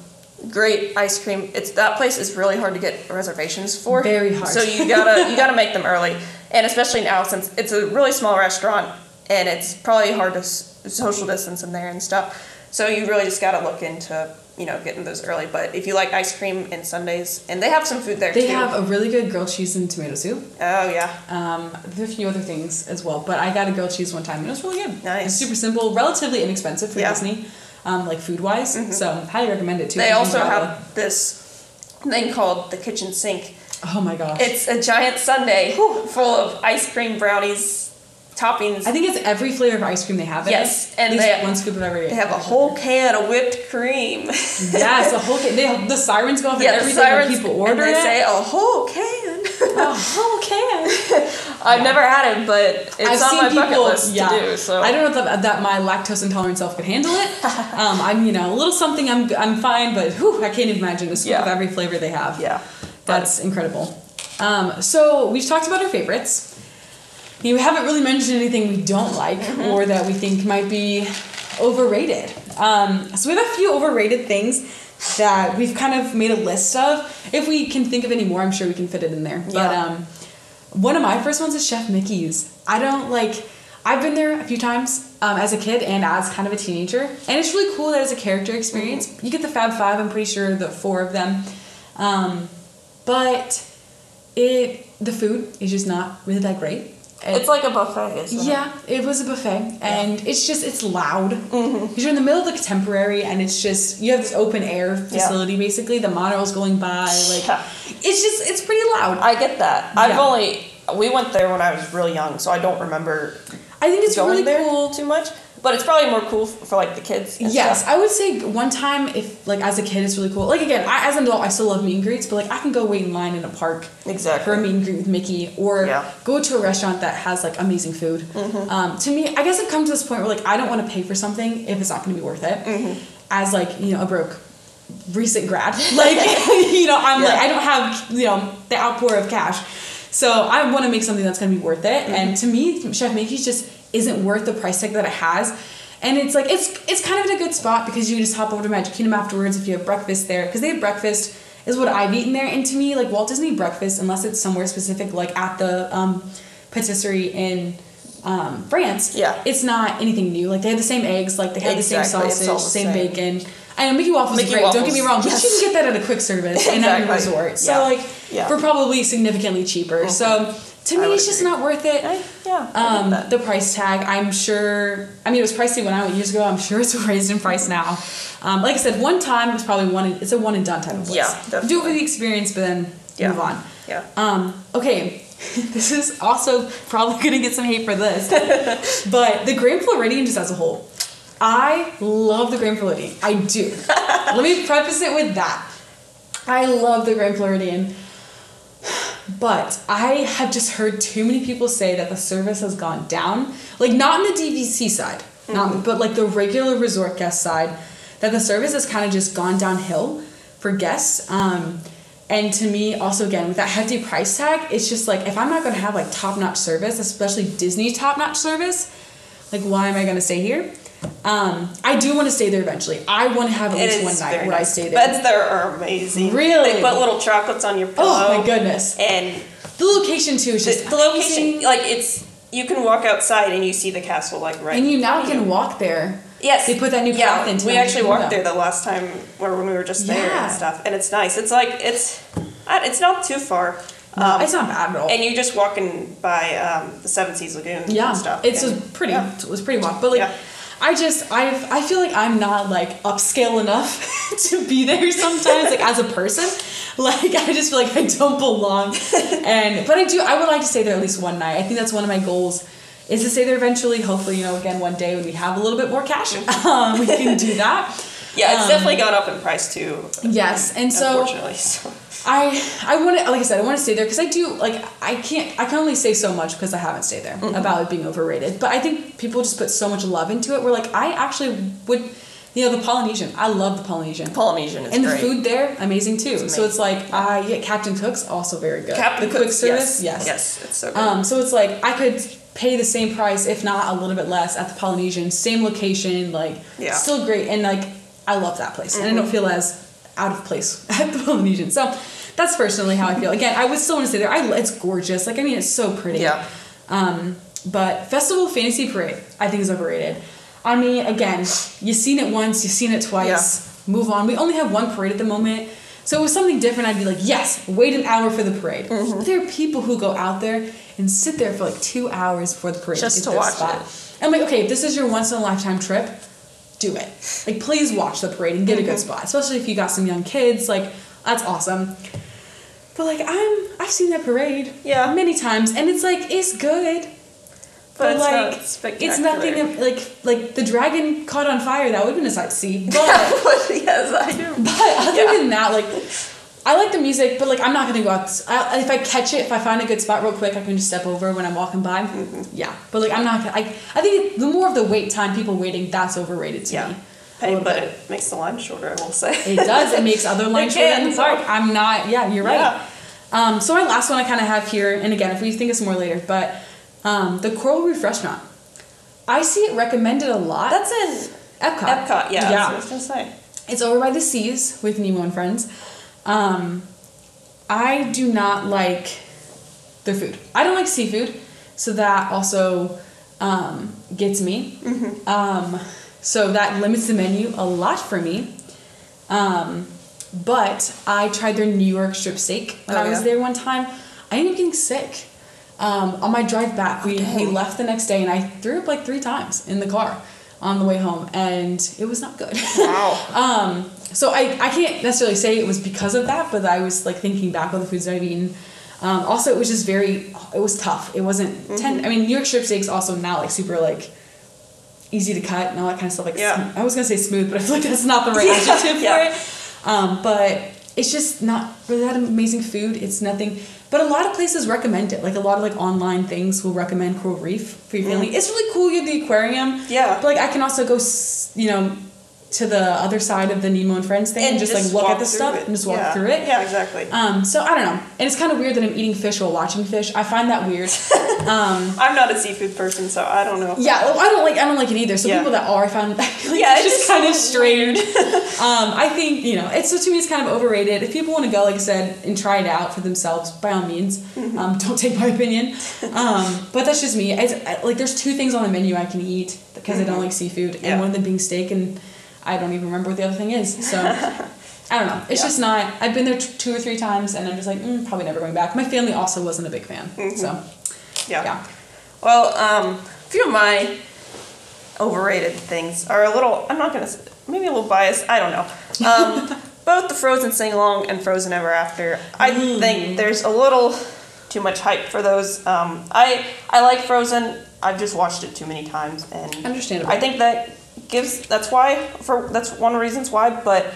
great ice cream. It's that place is really hard to get reservations for. Very hard. So you gotta you gotta make them early, and especially now since it's a really small restaurant and it's probably hard to s- social distance in there and stuff. So you really just gotta look into you know getting those early. But if you like ice cream and sundaes, and they have some food there too. They too. have a really good grilled cheese and tomato soup. oh yeah, Um, there are a few other things as well, but I got a grilled cheese one time and it was really good. Nice. It's super simple, relatively inexpensive for Yeah. Disney, um, like food wise. So highly recommend it too. they also have this thing called the kitchen sink. Oh my gosh! It's a giant sundae full of ice cream, brownies, toppings. I think it's every flavor of ice cream they have. Yes, it. and At least they- one scoop of every. they have a whole can of whipped cream. yes, a whole. Can, they have, the sirens go off Yeah, sirens, when people order and they it. say a whole can. a whole can. I've never had it, but it's I've on my people. bucket list yeah, to do. So I don't know that, that my lactose intolerant self could handle it. um, I'm you know a little something. I'm I'm fine, but whew, I can't even imagine a scoop Yeah. of every flavor they have. Yeah, That's incredible. Um, so we've talked about our favorites. We haven't really mentioned anything we don't like Mm-hmm. or that we think might be overrated. Um, so we have a few overrated things that we've kind of made a list of. If we can think of any more, I'm sure we can fit it in there. But Yeah. um, one of my first ones is Chef Mickey's. I don't like. I've been there a few times um, as a kid and as kind of a teenager, and it's really cool that it's a character experience. You get the Fab Five. I'm pretty sure the four of them, um, but it the food is just not really that great. It's like a buffet, isn't it? Yeah, it was a buffet, and it's just it's loud. Mm-hmm. You're in the middle of the contemporary, and it's just you have this open air facility basically. The monorail's going by, like Yeah. it's just it's pretty loud. I, I get that. I've only we went there when I was really young, so I don't remember I think it's going really there cool. too much. But it's probably more cool for, for like the kids. Yes, stuff. I would say one time if like as a kid it's really cool. Like again, I, as an adult I still love meet and greets, but like I can go wait in line in a park Exactly. for a meet and greet with Mickey, or Yeah. go to a restaurant that has like amazing food. Mm-hmm. Um, to me, I guess I've come to this point where like I don't want to pay for something if it's not going to be worth it. Mm-hmm. As like you know a broke recent grad, like you know I'm like I don't have you know the outpour of cash, so I want to make something that's going to be worth it. Mm-hmm. And to me, Chef Mickey's just isn't worth the price tag that it has. And it's like it's it's kind of in a good spot because you can just hop over to Magic Kingdom afterwards if you have breakfast there because they have breakfast is what I've eaten there. And to me, like Walt Disney breakfast, unless it's somewhere specific, like at the um, patisserie in um, France, Yeah. it's not anything new. Like they have the same eggs, like they have the same sausage, the same, same. bacon. I know Mickey Waffles Mickey is great. Don't get me Waffles, wrong, but yes. you can get that at a quick service and at Exactly, resort. So yeah, like yeah. for probably significantly cheaper. So to me, it's just agree. not worth it. I, yeah. I Um, the price tag, I'm sure. I mean, it was pricey when I went years ago. I'm sure it's raised in price now. Um, like I said, one time it was probably one. It's a one and done type of place. Yeah, Do it definitely. for the experience, but then Yeah. move on. yeah. Um, okay, this is also probably gonna get some hate for this, but the Grand Floridian just as a whole, I love the Grand Floridian. I do. Let me preface it with that. I love the Grand Floridian, but I have just heard too many people say that the service has gone down. Like not on the DVC side, not but like the regular resort guest side, that the service has kind of just gone downhill for guests. Um, and to me, also again with that hefty price tag, it's just like if I'm not gonna have like top notch service, especially Disney top notch service, like why am I gonna stay here? Um, I do want to stay there eventually. I want to have at It least one night where I stay there. Beds there are amazing. Really? They put little chocolates on your pillow. oh my goodness. And The location too is the, just the location, like it's, you can walk outside and you see the castle like right. and you now can you. walk there. Yes. They put that new yeah, path into We actually walked there the last time, or when we were just there Yeah. and stuff, and it's nice. It's like it's, it's not too far. No, Um, it's not bad at all. And you're just walking by um, the Seven Seas Lagoon yeah, and stuff. it's and, a pretty. yeah. It was pretty walk, but like. Yeah. I just I I feel like I'm not like upscale enough to be there sometimes like as a person like I just feel like I don't belong and but I do I would like to stay there at least one night I think that's one of my goals is to stay there eventually hopefully you know again one day when we have a little bit more cash um, we can do that Yeah, it's Um, definitely gone up in price too. yes and so unfortunately. So. I I want to like I said I want to stay there because I do like I can't I can only say so much because I haven't stayed there Mm-hmm. about it being overrated. But I think people just put so much love into it. We're like I actually would, you know, the Polynesian. I love the Polynesian. Polynesian is and great. the food there, amazing too. It's So it's like I yeah, Captain Cook's also very good. Captain the quick Cook's, service, yes, yes, yes, it's so good. Um, so it's like I could pay the same price, if not a little bit less, at the Polynesian, same location, like Yeah. Mm-hmm. still great, and like I love that place, and I don't feel as out of place at the Polynesian. So that's personally how I feel. Again, I would still want to stay there. I, it's gorgeous. Like I mean, it's so pretty. Yeah. Um, but Festival Fantasy Parade, I think is overrated. I mean, again, you've seen it once, you've seen it twice. Yeah. Move on. We only have one parade at the moment. So it was something different. I'd be like, yes, wait an hour for the parade. Mm-hmm. There are people who go out there and sit there for like two hours before the parade Just get to their watch spot. it. And I'm like, okay, if this is your once in a lifetime trip, do it. Like, please watch the parade and get a good Mm-hmm. spot, especially if you got some young kids. Like, that's awesome. But like, I'm I've seen that parade Yeah. many times, and it's like it's good. but it's like not it's nothing of- like like the dragon caught on fire. That would have been a sight to see. But but yes, I do. but other Yeah. than that, like I like the music, but like I'm not gonna go out. I, if I catch it, if I find a good spot real quick, I can just step over when I'm walking by. Mm-hmm. Yeah, but like I'm not. I I think the more of the wait time, people waiting, that's overrated to Yeah. me. Hey, but bit. it makes the line shorter, I will say. It does. It makes other lines shorter in the park. so- I'm not. Yeah, you're right. Yeah. Um, so my last one I kind of have here, and again, if we think of some more later, but um, the Coral Reef Restaurant. I see it recommended a lot. That's in Epcot. Epcot, yeah, Yeah. that's what I was gonna say. It's over by the seas with Nemo and friends. Um, I do not like their food. I don't like seafood, so that also um, gets me. Um, so that limits the menu a lot for me. Um, but I tried their New York strip steak when Oh, I was yeah? there one time. I ended up getting sick. Um, on my drive back, we, we left the next day and I threw up like three times in the car on the way home, and it was not good. Wow. Um, so I, I can't necessarily say it was because of that, but I was like thinking back on the foods that I've eaten. Um, also, it was just very, it was tough. It wasn't Mm-hmm. ten. I mean, New York strip steaks also not like super like easy to cut and all that kind of stuff. Like Yeah. sm- I was gonna say smooth, but I feel like that's not the right Yeah, adjective yeah. for it. Um, but it's just not really that amazing food. It's nothing. But a lot of places recommend it. Like a lot of like online things will recommend Coral Reef for your family. It's really cool. You have the aquarium. Mm. Yeah. But like I can also go, you know, to the other side of the Nemo and Friends thing and, just, like look at the stuff it. and just walk Yeah. through it. Yeah, exactly. Um, so I don't know, and it's kind of weird that I'm eating fish while watching fish. I find that weird. um, I'm not a seafood person, so I don't know. yeah, I don't like I don't like it either. So Yeah. people that are, I find like Yeah, it's it's just just kind of strange. um, I think you know, it's so to me it's kind of overrated. If people want to go, like I said, and try it out for themselves, by all means, Mm-hmm. um, don't take my opinion. Um, but that's just me. It's, I, like there's two things on the menu I can eat because I don't like seafood, and Mm-hmm. Yeah. one of them being steak, and I don't even remember what the other thing is. So. I don't know. It's Yeah. just not. I've been there t- two or three times, and I'm just like, mm, probably never going back. My family also wasn't a big fan, Mm-hmm. so Yeah. yeah. Well, um, a few of my overrated things are a little. I'm not gonna. Maybe a little biased. I don't know. Um, both the Frozen sing along and Frozen Ever After. I Mm. think there's a little too much hype for those. Um, I I like Frozen. I've just watched it too many times, and Understandable. I think that gives. That's why. For that's one reasons why. But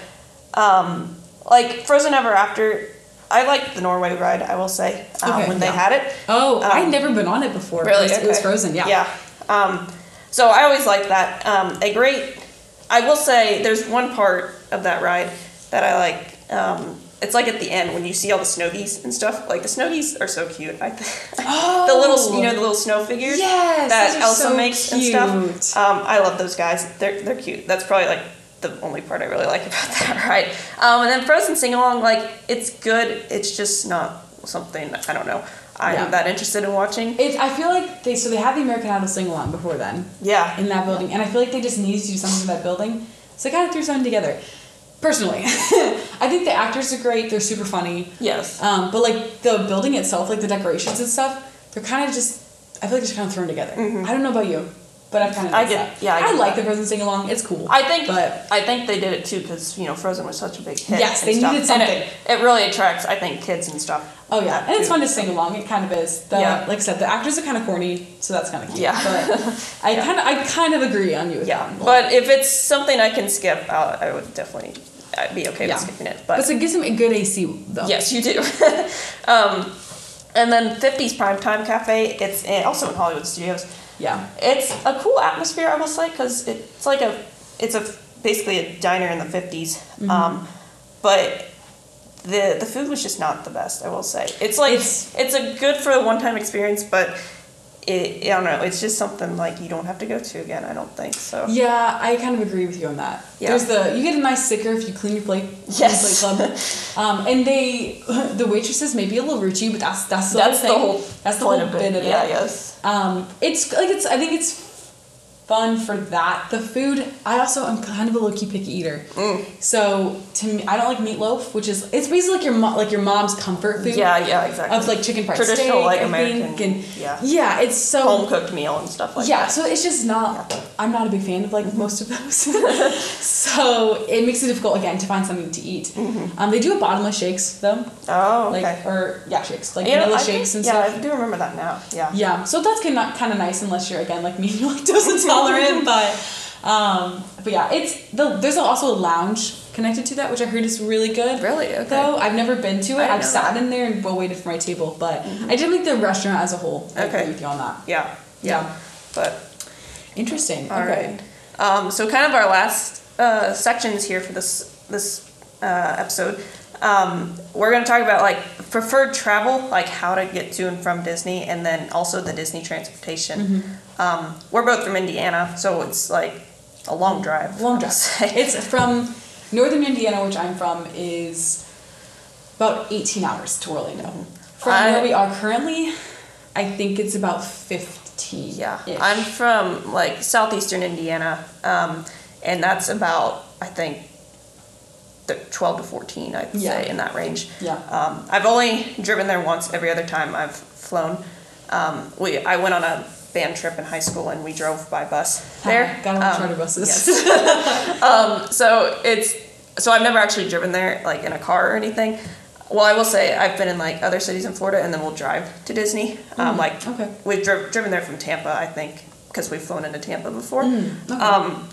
um, like Frozen Ever After. I liked the Norway ride, I will say, um, Okay, when they had it. Oh, I'd Um, never been on it before. Really? It was, it was frozen. Yeah. Yeah. Um, so I always like that. Um, a great. I will say there's one part of that ride that I like. It's like at the end when you see all the snowgies and stuff. Like the snowgies are so cute. I think Oh. the little you know the little snow figures Yes, that Elsa so makes and stuff. Um, I love those guys. They're they're cute. That's probably like the only part I really like about that ride. Um, and then Frozen sing along, like it's good. It's just not something I don't know. I'm Yeah. that interested in watching. It, I feel like they so they had the American Idol sing along before then Yeah. in that building, and I feel like they just needed to do something in that building, so they kind of threw something together. Personally, I think the actors are great. They're super funny. Yes. Um, but like the building itself, like the decorations and stuff, they're kind of just. I feel like they're just kind of thrown together. I don't know about you, but I'm kind of. I get- yeah, I I, like that. the Frozen sing along. It's cool. I think but I think they did it too because you know Frozen was such a big hit. Yes, they stuff. needed And it- something. it, really attracts, I think, kids and stuff. oh yeah, and it's fun to sing along. It kind of is. The, Yeah. Like I said, the actors are kind of corny, so that's kind of cute. Yeah. But I Yeah. kind of I kind of agree on you with Yeah, that. but if it's something I can skip, I'll, I would definitely I'd be okay Yeah. with skipping it. But But so it gives them a good AC though. yes, you do. um, and then 50s Primetime Cafe. It's also in Hollywood Studios. Yeah. It's a cool atmosphere, I will say, because it's like a it's a basically a diner in the 50s. Mm-hmm. Um, but the the food was just not the best, I will say. It's like It's- it's, a good for a one time experience, but it, I don't know. It's just something like you don't have to go to again. I don't think so. Yeah, I kind of agree with you on that. Yeah. There's the you get a nice sticker if you clean your plate. Yes. Your plate club. Um, and they the waitresses may be a little rude, but that's that's the That's whole the thing. whole that's the whole of it. bit of yeah, it. yes. Um, it's like it's I think it's fun for that. The food I also am kind of a low key picky eater. Mm. So to me, I don't like meatloaf, which is it's basically like your mo- like your mom's comfort food. Yeah, yeah, exactly. Of like chicken fried Traditional, steak, like, American, think, and yeah. yeah, it's so home cooked meal and stuff like yeah, that. so it's just not. I'm not a big fan of like most of those, so it makes it difficult again to find something to eat. Um, they do a bottomless shakes though, Oh, like Mm-hmm. okay. or yeah, shakes like You know, vanilla think- shakes and yeah, stuff. Yeah, I do remember that now. Yeah. Yeah, so that's kind of kind of nice unless you're again like me, you're lactose but um, but yeah, it's the there's also a lounge connected to that, which I heard is really good. Really? Okay. Though I've never been to it, I've sat that. Mm-hmm. in there and well waited for my table, but I did like the restaurant as a whole. I Okay. agree with you on that. Yeah. Yeah. But Interesting. all okay. right. Um, so kind of our last uh, sections here for this this uh, episode. Um, we're going to talk about like preferred travel, like how to get to and from Disney, and then also the Disney transportation. Mm-hmm. Um, we're both from Indiana, so it's like a long drive. Long drive. It's from northern Indiana, which I'm from, is about 18 hours to Orlando. From I- where we are currently, I think it's about 15. Yeah, I'm from like southeastern Indiana, um, and that's about I think 12 to 14, I'd Yeah. say in that range. Yeah. Um, I've only driven there once. Every other time I've flown. Um, we I went on a band trip in high school and we drove by bus there. Got on Um, charter buses. yes. um, so it's so I've never actually driven there like in a car or anything. Well, I will say I've been in like other cities in Florida, and then we'll drive to Disney. Um, Mm, like okay. we've dri- driven there from Tampa, I think, because we've flown into Tampa before, Mm, okay. um,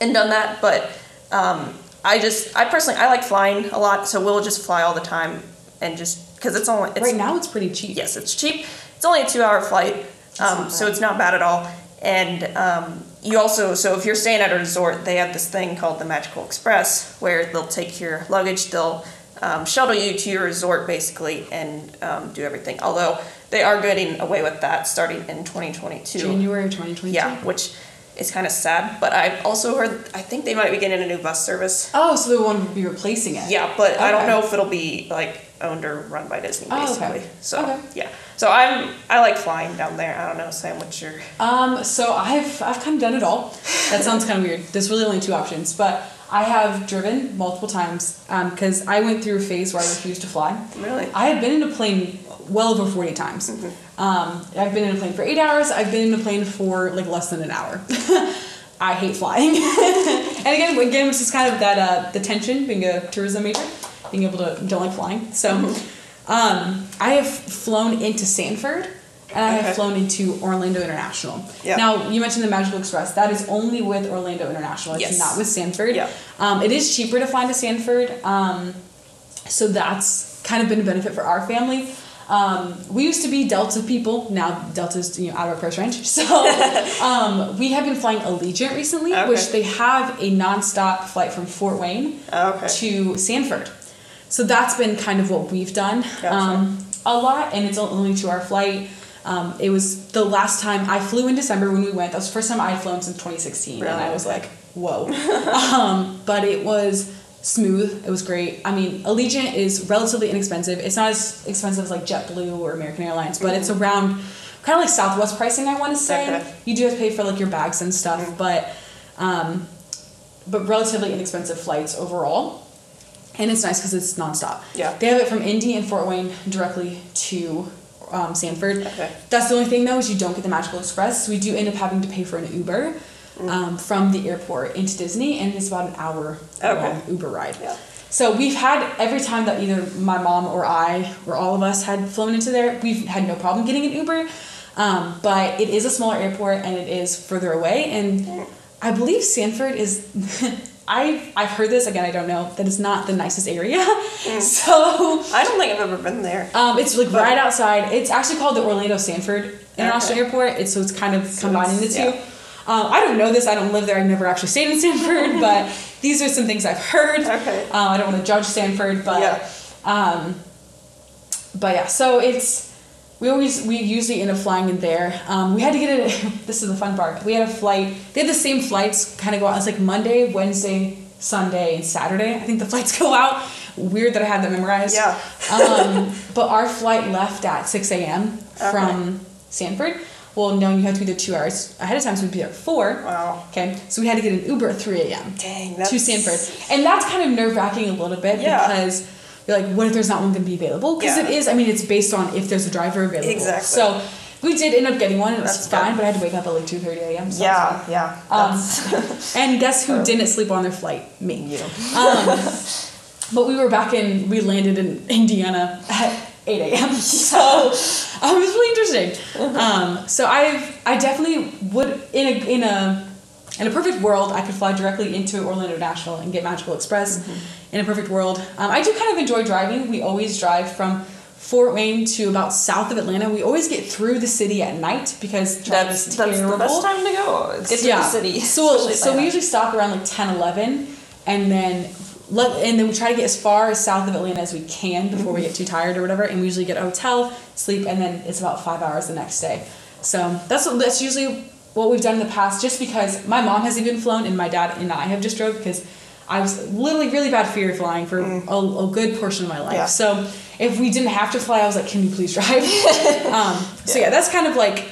and done that. But um, I just, I personally, I like flying a lot, so we'll just fly all the time, and just because it's only it's, right now, it's pretty cheap. Yes, it's cheap. It's only a two-hour flight, um, so it's not bad at all. And um, you also, so if you're staying at a resort, they have this thing called the Magical Express, where they'll take your luggage, they'll um, shuttle you to your resort basically, and um, do everything. Although they are getting away with that starting in 2022. January 2022. Yeah, which is kind of sad. But I've also heard, I think they might be getting a new bus service. Oh, so the one would be replacing it. Yeah, but I don't know if it'll be like owned or run by Disney, Oh, basically. okay. So Okay. yeah, so I'm I like flying down there. I don't know, Sam, what's your Um, so I've I've kind of done it all. That sounds kind of weird. There's really only two options, but I have driven multiple times because I went through a phase where I refused to fly. really? I have been in a plane well over 40 times. Um, I've been in a plane for eight hours. I've been in a plane for like less than an hour. I hate flying. and again, again, which is kind of that uh, the tension being a tourism major, being able to don't like flying. So, um, I have flown into Sanford. And I Okay. have flown into Orlando International. Yeah. Now, you mentioned the Magical Express. That is only with Orlando International. It's Yes. not with Sanford. Yeah. Um, it is cheaper to fly to Sanford. Um, so that's kind of been a benefit for our family. Um, we used to be Delta people. Now Delta's you know out of our price range. So um, we have been flying Allegiant recently, Okay. which they have a nonstop flight from Fort Wayne Okay. to Sanford. so that's been kind of what we've done Gotcha. um, a lot, and it's only two hour flight. Um, it was the last time I flew in December when we went. That was the first time I'd flown since 2016, and I was like, whoa. um, but it was smooth. It was great. I mean, Allegiant is relatively inexpensive. It's not as expensive as like JetBlue or American Airlines, but it's around kind of like Southwest pricing. I want to say Okay. you do have to pay for like your bags and stuff, but um, but relatively inexpensive flights overall. And it's nice because it's nonstop. Yeah. They have it from Indy and Fort Wayne directly to um, Sanford. Okay. That's the only thing though is you don't get the Magical Express. So We do end up having to pay for an Uber. Um, from the airport into Disney, and it's about an hour Okay. long Uber ride. Yeah. So we've had every time that either my mom or I or all of us had flown into there, we've had no problem getting an Uber. Um, but it is a smaller airport and it is further away, and I believe Sanford is. I I've heard this again. I don't know that it's not the nicest area. So I don't think I've ever been there. um, it's like right outside. It's actually called the Orlando Sanford International Okay. Airport. It's so it's kind of So combining the two. yeah. Um, I don't know this. I don't live there. I've never actually stayed in Sanford, but these are some things I've heard. Okay. Um, I don't want to judge Sanford, but Yeah. um, but yeah. So it's we always we usually end up flying in there. Um, we had to get it. This is the fun part. We had a flight. They had the same flights kind of go out. It's like Monday, Wednesday, Sunday, and Saturday. I think the flights go out. Weird that I had that memorized. Yeah. um, but our flight left at 6 a.m. from Sanford. Well, no, you have to be there two hours ahead of time, so we'd be there at 4. Wow. Okay, so we had to get an Uber at 3 a.m. Dang, to that's Sanford. And that's kind of nerve wracking a little bit Yeah. because you're like, what if there's not one going to be available? Because Yeah. it is, I mean, it's based on if there's a driver available. Exactly. So we did end up getting one, and it was That's fine, good. but I had to wake up at like 2.30 a.m. So Yeah, yeah. Um, and guess who didn't sleep on their flight? Me. you. Um, but we were back in, we landed in Indiana at 8 a.m. So it was really interesting. Um, so I I definitely would, in a, in a, in a perfect world, I could fly directly into Orlando National and get Magical Express. In a perfect world, um, I do kind of enjoy driving. We always drive from Fort Wayne to about south of Atlanta. We always get through the city at night because That's, is that's terrible the best time to go. Get to the city. so so we usually stop around like 10, 11, and then let and then we try to get as far as south of Atlanta as we can before we get too tired or whatever. And we usually get a hotel, sleep, and then it's about five hours the next day. So that's what, that's usually what we've done in the past. Just because my mom has even flown, and my dad and I have just drove because I was literally really bad fear of flying for a, a good portion of my life. Yeah. So if we didn't have to fly, I was like, can you please drive? um, so yeah, that's kind of like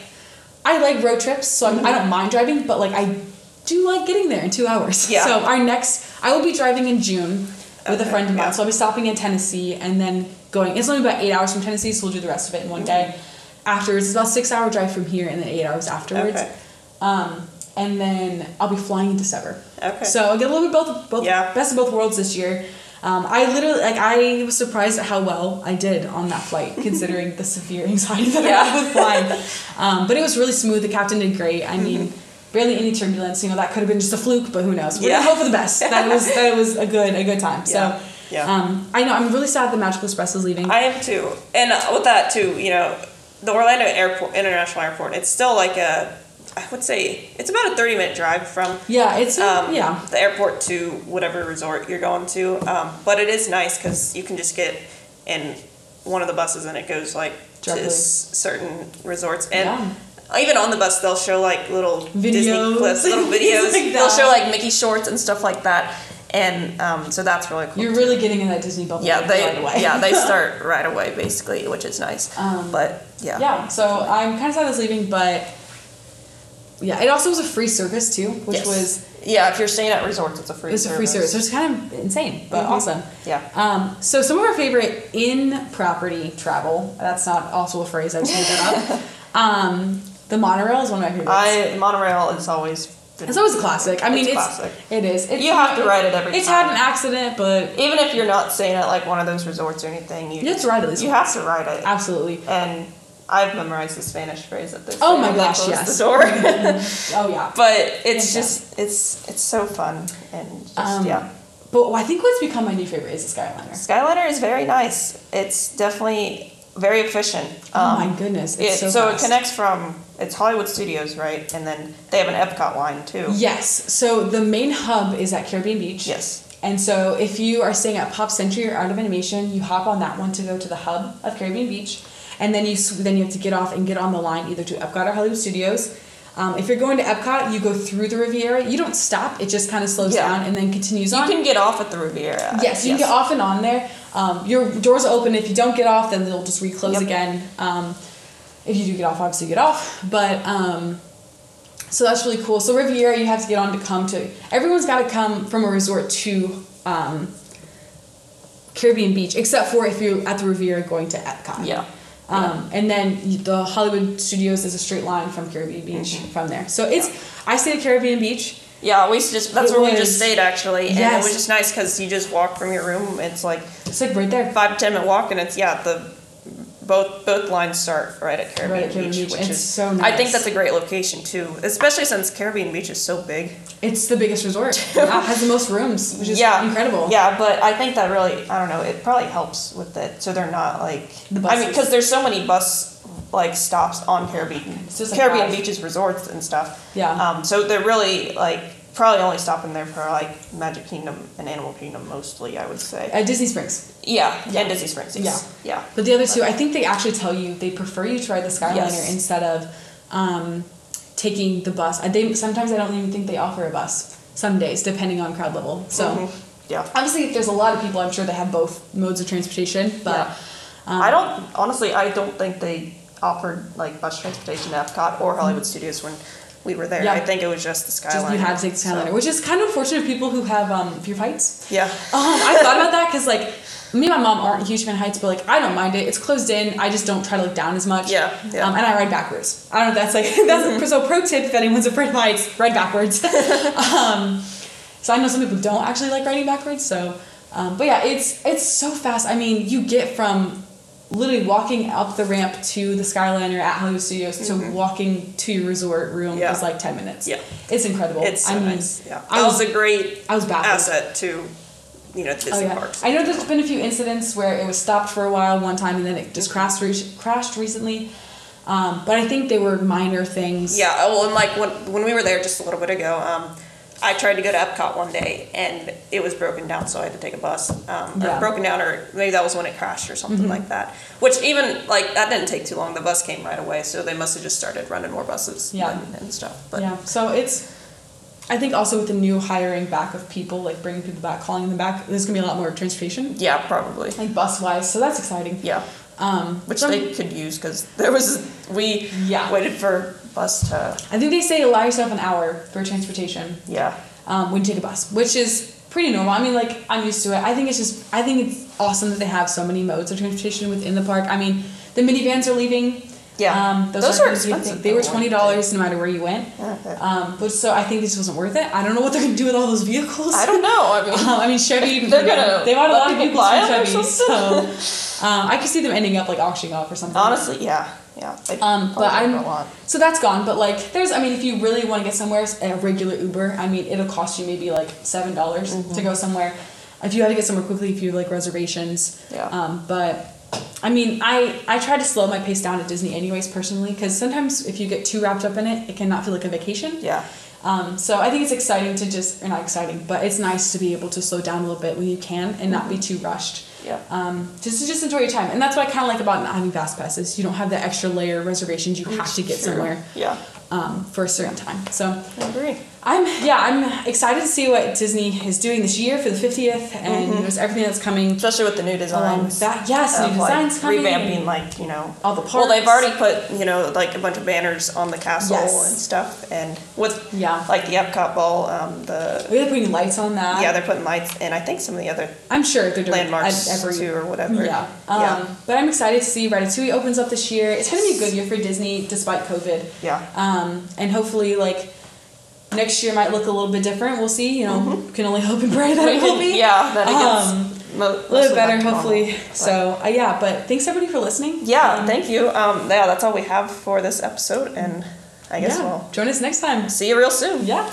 I like road trips, so I'm, I don't mind driving, but like I do like getting there in two hours. Yeah. So our next, I will be driving in June with a friend of mine. yeah. So I'll be stopping in Tennessee and then going. It's only about eight hours from Tennessee, so we'll do the rest of it in one day. Afterwards, it's about six hour drive from here, and then eight hours afterwards. Okay. Um, and then I'll be flying in December. Okay. So I'll get a little bit both, both Yeah. best of both worlds this year. Um, I literally like I was surprised at how well I did on that flight, considering the severe anxiety that I Yeah. had with flying. Um, but it was really smooth. The captain did great. I mean, barely any turbulence. You know that could have been just a fluke, but who knows? We're Yeah. hope for the best. That was that was a good a good time. So Yeah. Yeah. Um, I know I'm really sad the Magical Express is leaving. I am too. And uh, with that too, you know, the Orlando Airport International Airport, it's still like a I would say it's about a 30 minute drive from yeah, it's a, um, yeah. the airport to whatever resort you're going to. Um, but it is nice because you can just get in one of the buses and it goes like Directly. to s- certain resorts. And Yeah. Even on the bus, they'll show like little Disney Videos. clips, little videos. like they'll show like Mickey shorts and stuff like that. And um, so that's really cool. You're too. really getting in that Disney bubble yeah, they right away. yeah they start right away basically, which is nice. Um, but yeah, Yeah, so I'm kind of sad it's leaving, but yeah, it also was a free service too, which Yes. was yeah. If you're staying at resorts, it's a free. it was a free service. So it's kind of insane, but Mhm. awesome. Yeah. Um, so some of our favorite in property travel. That's not also a phrase. I just made that up. Um, the monorail is one of my favorites. I monorail is always. been- it's always a classic. I mean, It's it's, classic. it is. It's, You have to ride it every time. It's time. had an accident, but even if you're not staying at like one of those resorts or anything, you You have to ride at least You have to ride it, absolutely. and I've memorized the Spanish phrase they say Oh my gosh, yes. the door. Oh yeah. but it's Yeah. just it's it's so fun and just Um, yeah. But I think what's become my new favorite is the Skyliner. Skyliner is very nice. It's definitely very efficient. oh my um, goodness, it's It, so, so it connects from it's Hollywood Studios, right? And then they have an Epcot line too. Yes. So the main hub is at Caribbean Beach. Yes. And so if you are staying at Pop Century or Art of Animation, you hop on that one to go to the hub of Caribbean Beach, and then you then you have to get off and get on the line either to Epcot or Hollywood Studios. Um, if you're going to Epcot, you go through the Riviera. You don't stop; it just kind of slows Yeah. down and then continues You on. You can get off at the Riviera. Yes, you can get off and on there. Um, your doors are open. If you don't get off, then they'll just reclose Yep. again. Um, if you do get off, obviously get off. But um, so that's really cool. So Riviera, you have to get on to come to. Everyone's got to come from a resort to um, Caribbean Beach, except for if you're at the Riviera going to Epcot. Yeah. Um, and then you- the Hollywood Studios is a straight line from Caribbean Beach Mm-hmm. from there. So it's I stayed at Caribbean Beach. Yeah, we just that's It where we just stayed actually, and it was just nice because you just walk from your room. It's like It's like right there. five to ten minute walk, and it's yeah the both both lines start right at Caribbean, Right at Caribbean Beach, Beach. which It's is so nice. I think that's a great location too, especially since Caribbean Beach is so big. It's the biggest resort. it has the most rooms, which is yeah, incredible. Yeah, but I think that really I don't know. It probably helps with it, so they're not like The I mean because there's so many bus like stops on Caribbean like Caribbean five. Beaches resorts and stuff. Yeah. Um, so they're really like probably only stopping there for like Magic Kingdom and Animal Kingdom mostly. I would say. At Disney Springs. Yeah, Yeah. and Disney Springs. Yes. Yeah. But the other two, I think they actually tell you they prefer you to ride the Skyliner Yes. instead of um, taking the bus. I they sometimes I don't even think they offer a bus. Some days, depending on crowd level. So Mhm. Yeah. obviously, if there's a lot of people, I'm sure they have both modes of transportation. But Yeah. um, I don't honestly. I don't think they offered like bus transportation to Epcot or Hollywood Studios when we were there. Yeah. I think it was just the Skyliner. Just you had to take the Skyliner, So- which is kind of unfortunate for people who have um, fear of heights. yeah. Um, I thought about that because like me and my mom aren't huge fan of heights, but like I don't mind it. It's closed in. I just don't try to look down as much. Yeah, yeah. Um, and I ride backwards. I don't know if that's like that's so pro tip if anyone's afraid of heights, ride backwards. um, so I know some people don't actually like riding backwards. So, um, but yeah, it's it's so fast. I mean, you get from literally walking up the ramp to the Skyliner at Hollywood Studios to walking to your resort room Mm-hmm. Yeah. is like ten minutes. Yeah. it's incredible. It's so I mean, nice. Yeah. I that was, was, a great I was baffled. asset to you know Oh Disney yeah, parks. I know there's been a few incidents where it was stopped for a while one time and then it just crashed re- crashed recently, um, but I think they were minor things. Yeah, oh, well, and like when when we were there just a little bit ago, um, I tried to go to Epcot one day and it was broken down, so I had to take a bus. Um, Yeah. Mm-hmm. or broken down, or maybe that was when it crashed or something like that. Which even like that didn't take too long. The bus came right away, so they must have just started running more buses. Yeah. and, and stuff. But yeah. So it's, I think also with the new hiring back of people, like bringing people back, calling them back, there's gonna be a lot more transportation, yeah, probably. like bus wise. So that's exciting. Yeah, Um, which so they could use because there was we Yeah. waited for bus to I think they say allow yourself an hour for transportation yeah um, when you take a bus, which is pretty normal. I mean, like I'm used to it. I think it's just I think it's awesome that they have so many modes of transportation within the park. I mean, the minivans are leaving. yeah. Um, those, Those are are gonna be a expensive. They were twenty dollars no matter where you went. Okay. Um, but so I think this wasn't worth it. I don't know what they're gonna do with all those vehicles. I don't know. I mean, Um, I mean, Chevy. They're gonna They bought a lot of people vehicles from Chevy, so um, I could see them ending up like auctioning off or something. honestly, yeah, yeah. Um, but I'm a lot. so that's gone. But like, there's I mean, if you really want to get somewhere, a regular Uber, I mean, it'll cost you maybe like seven dollars Mm-hmm. to go somewhere. If you had to get somewhere quickly, if you have, like reservations. Yeah. Um, but I mean, I I try to slow my pace down at Disney anyways personally because sometimes if you get too wrapped up in it, it cannot feel like a vacation. Yeah. Um, so I think it's exciting to just, or not exciting, but it's nice to be able to slow down a little bit when you can and not be too rushed. Yeah. Um, just to just enjoy your time, and that's what I kind of like about not having fast passes. You don't have the extra layer of reservations you have to get somewhere Yeah. um, for a certain time. So I agree. I'm yeah I'm excited to see what Disney is doing this year for the 50th and there's everything that's coming Especially with the new designs. that. Yes, new of, like, designs coming. Revamping, like, you know. all the Well, they've already put, you know, like a bunch of banners on the castle Yes. and stuff. And with, Yeah. like, the Epcot Ball, um, the. They're putting lights on that. Yeah, they're putting lights, and I think some of the other I'm sure they're doing landmarks every too, or whatever. Yeah. Um, But I'm excited to see Ratatouille opens up this year. It's going to be a good year for Disney despite COVID. Yeah. Um, and hopefully, like, next year might look a little bit different. We'll see. You know, can only hope and pray that it will be. Yeah, that it gets Um, mo- A little bit better, hopefully. But- So, uh, yeah, but thanks everybody for listening. Yeah, Um, thank you. Um, yeah, that's all we have for this episode, and I guess yeah. we'll Join us next time. see you real soon. Yeah.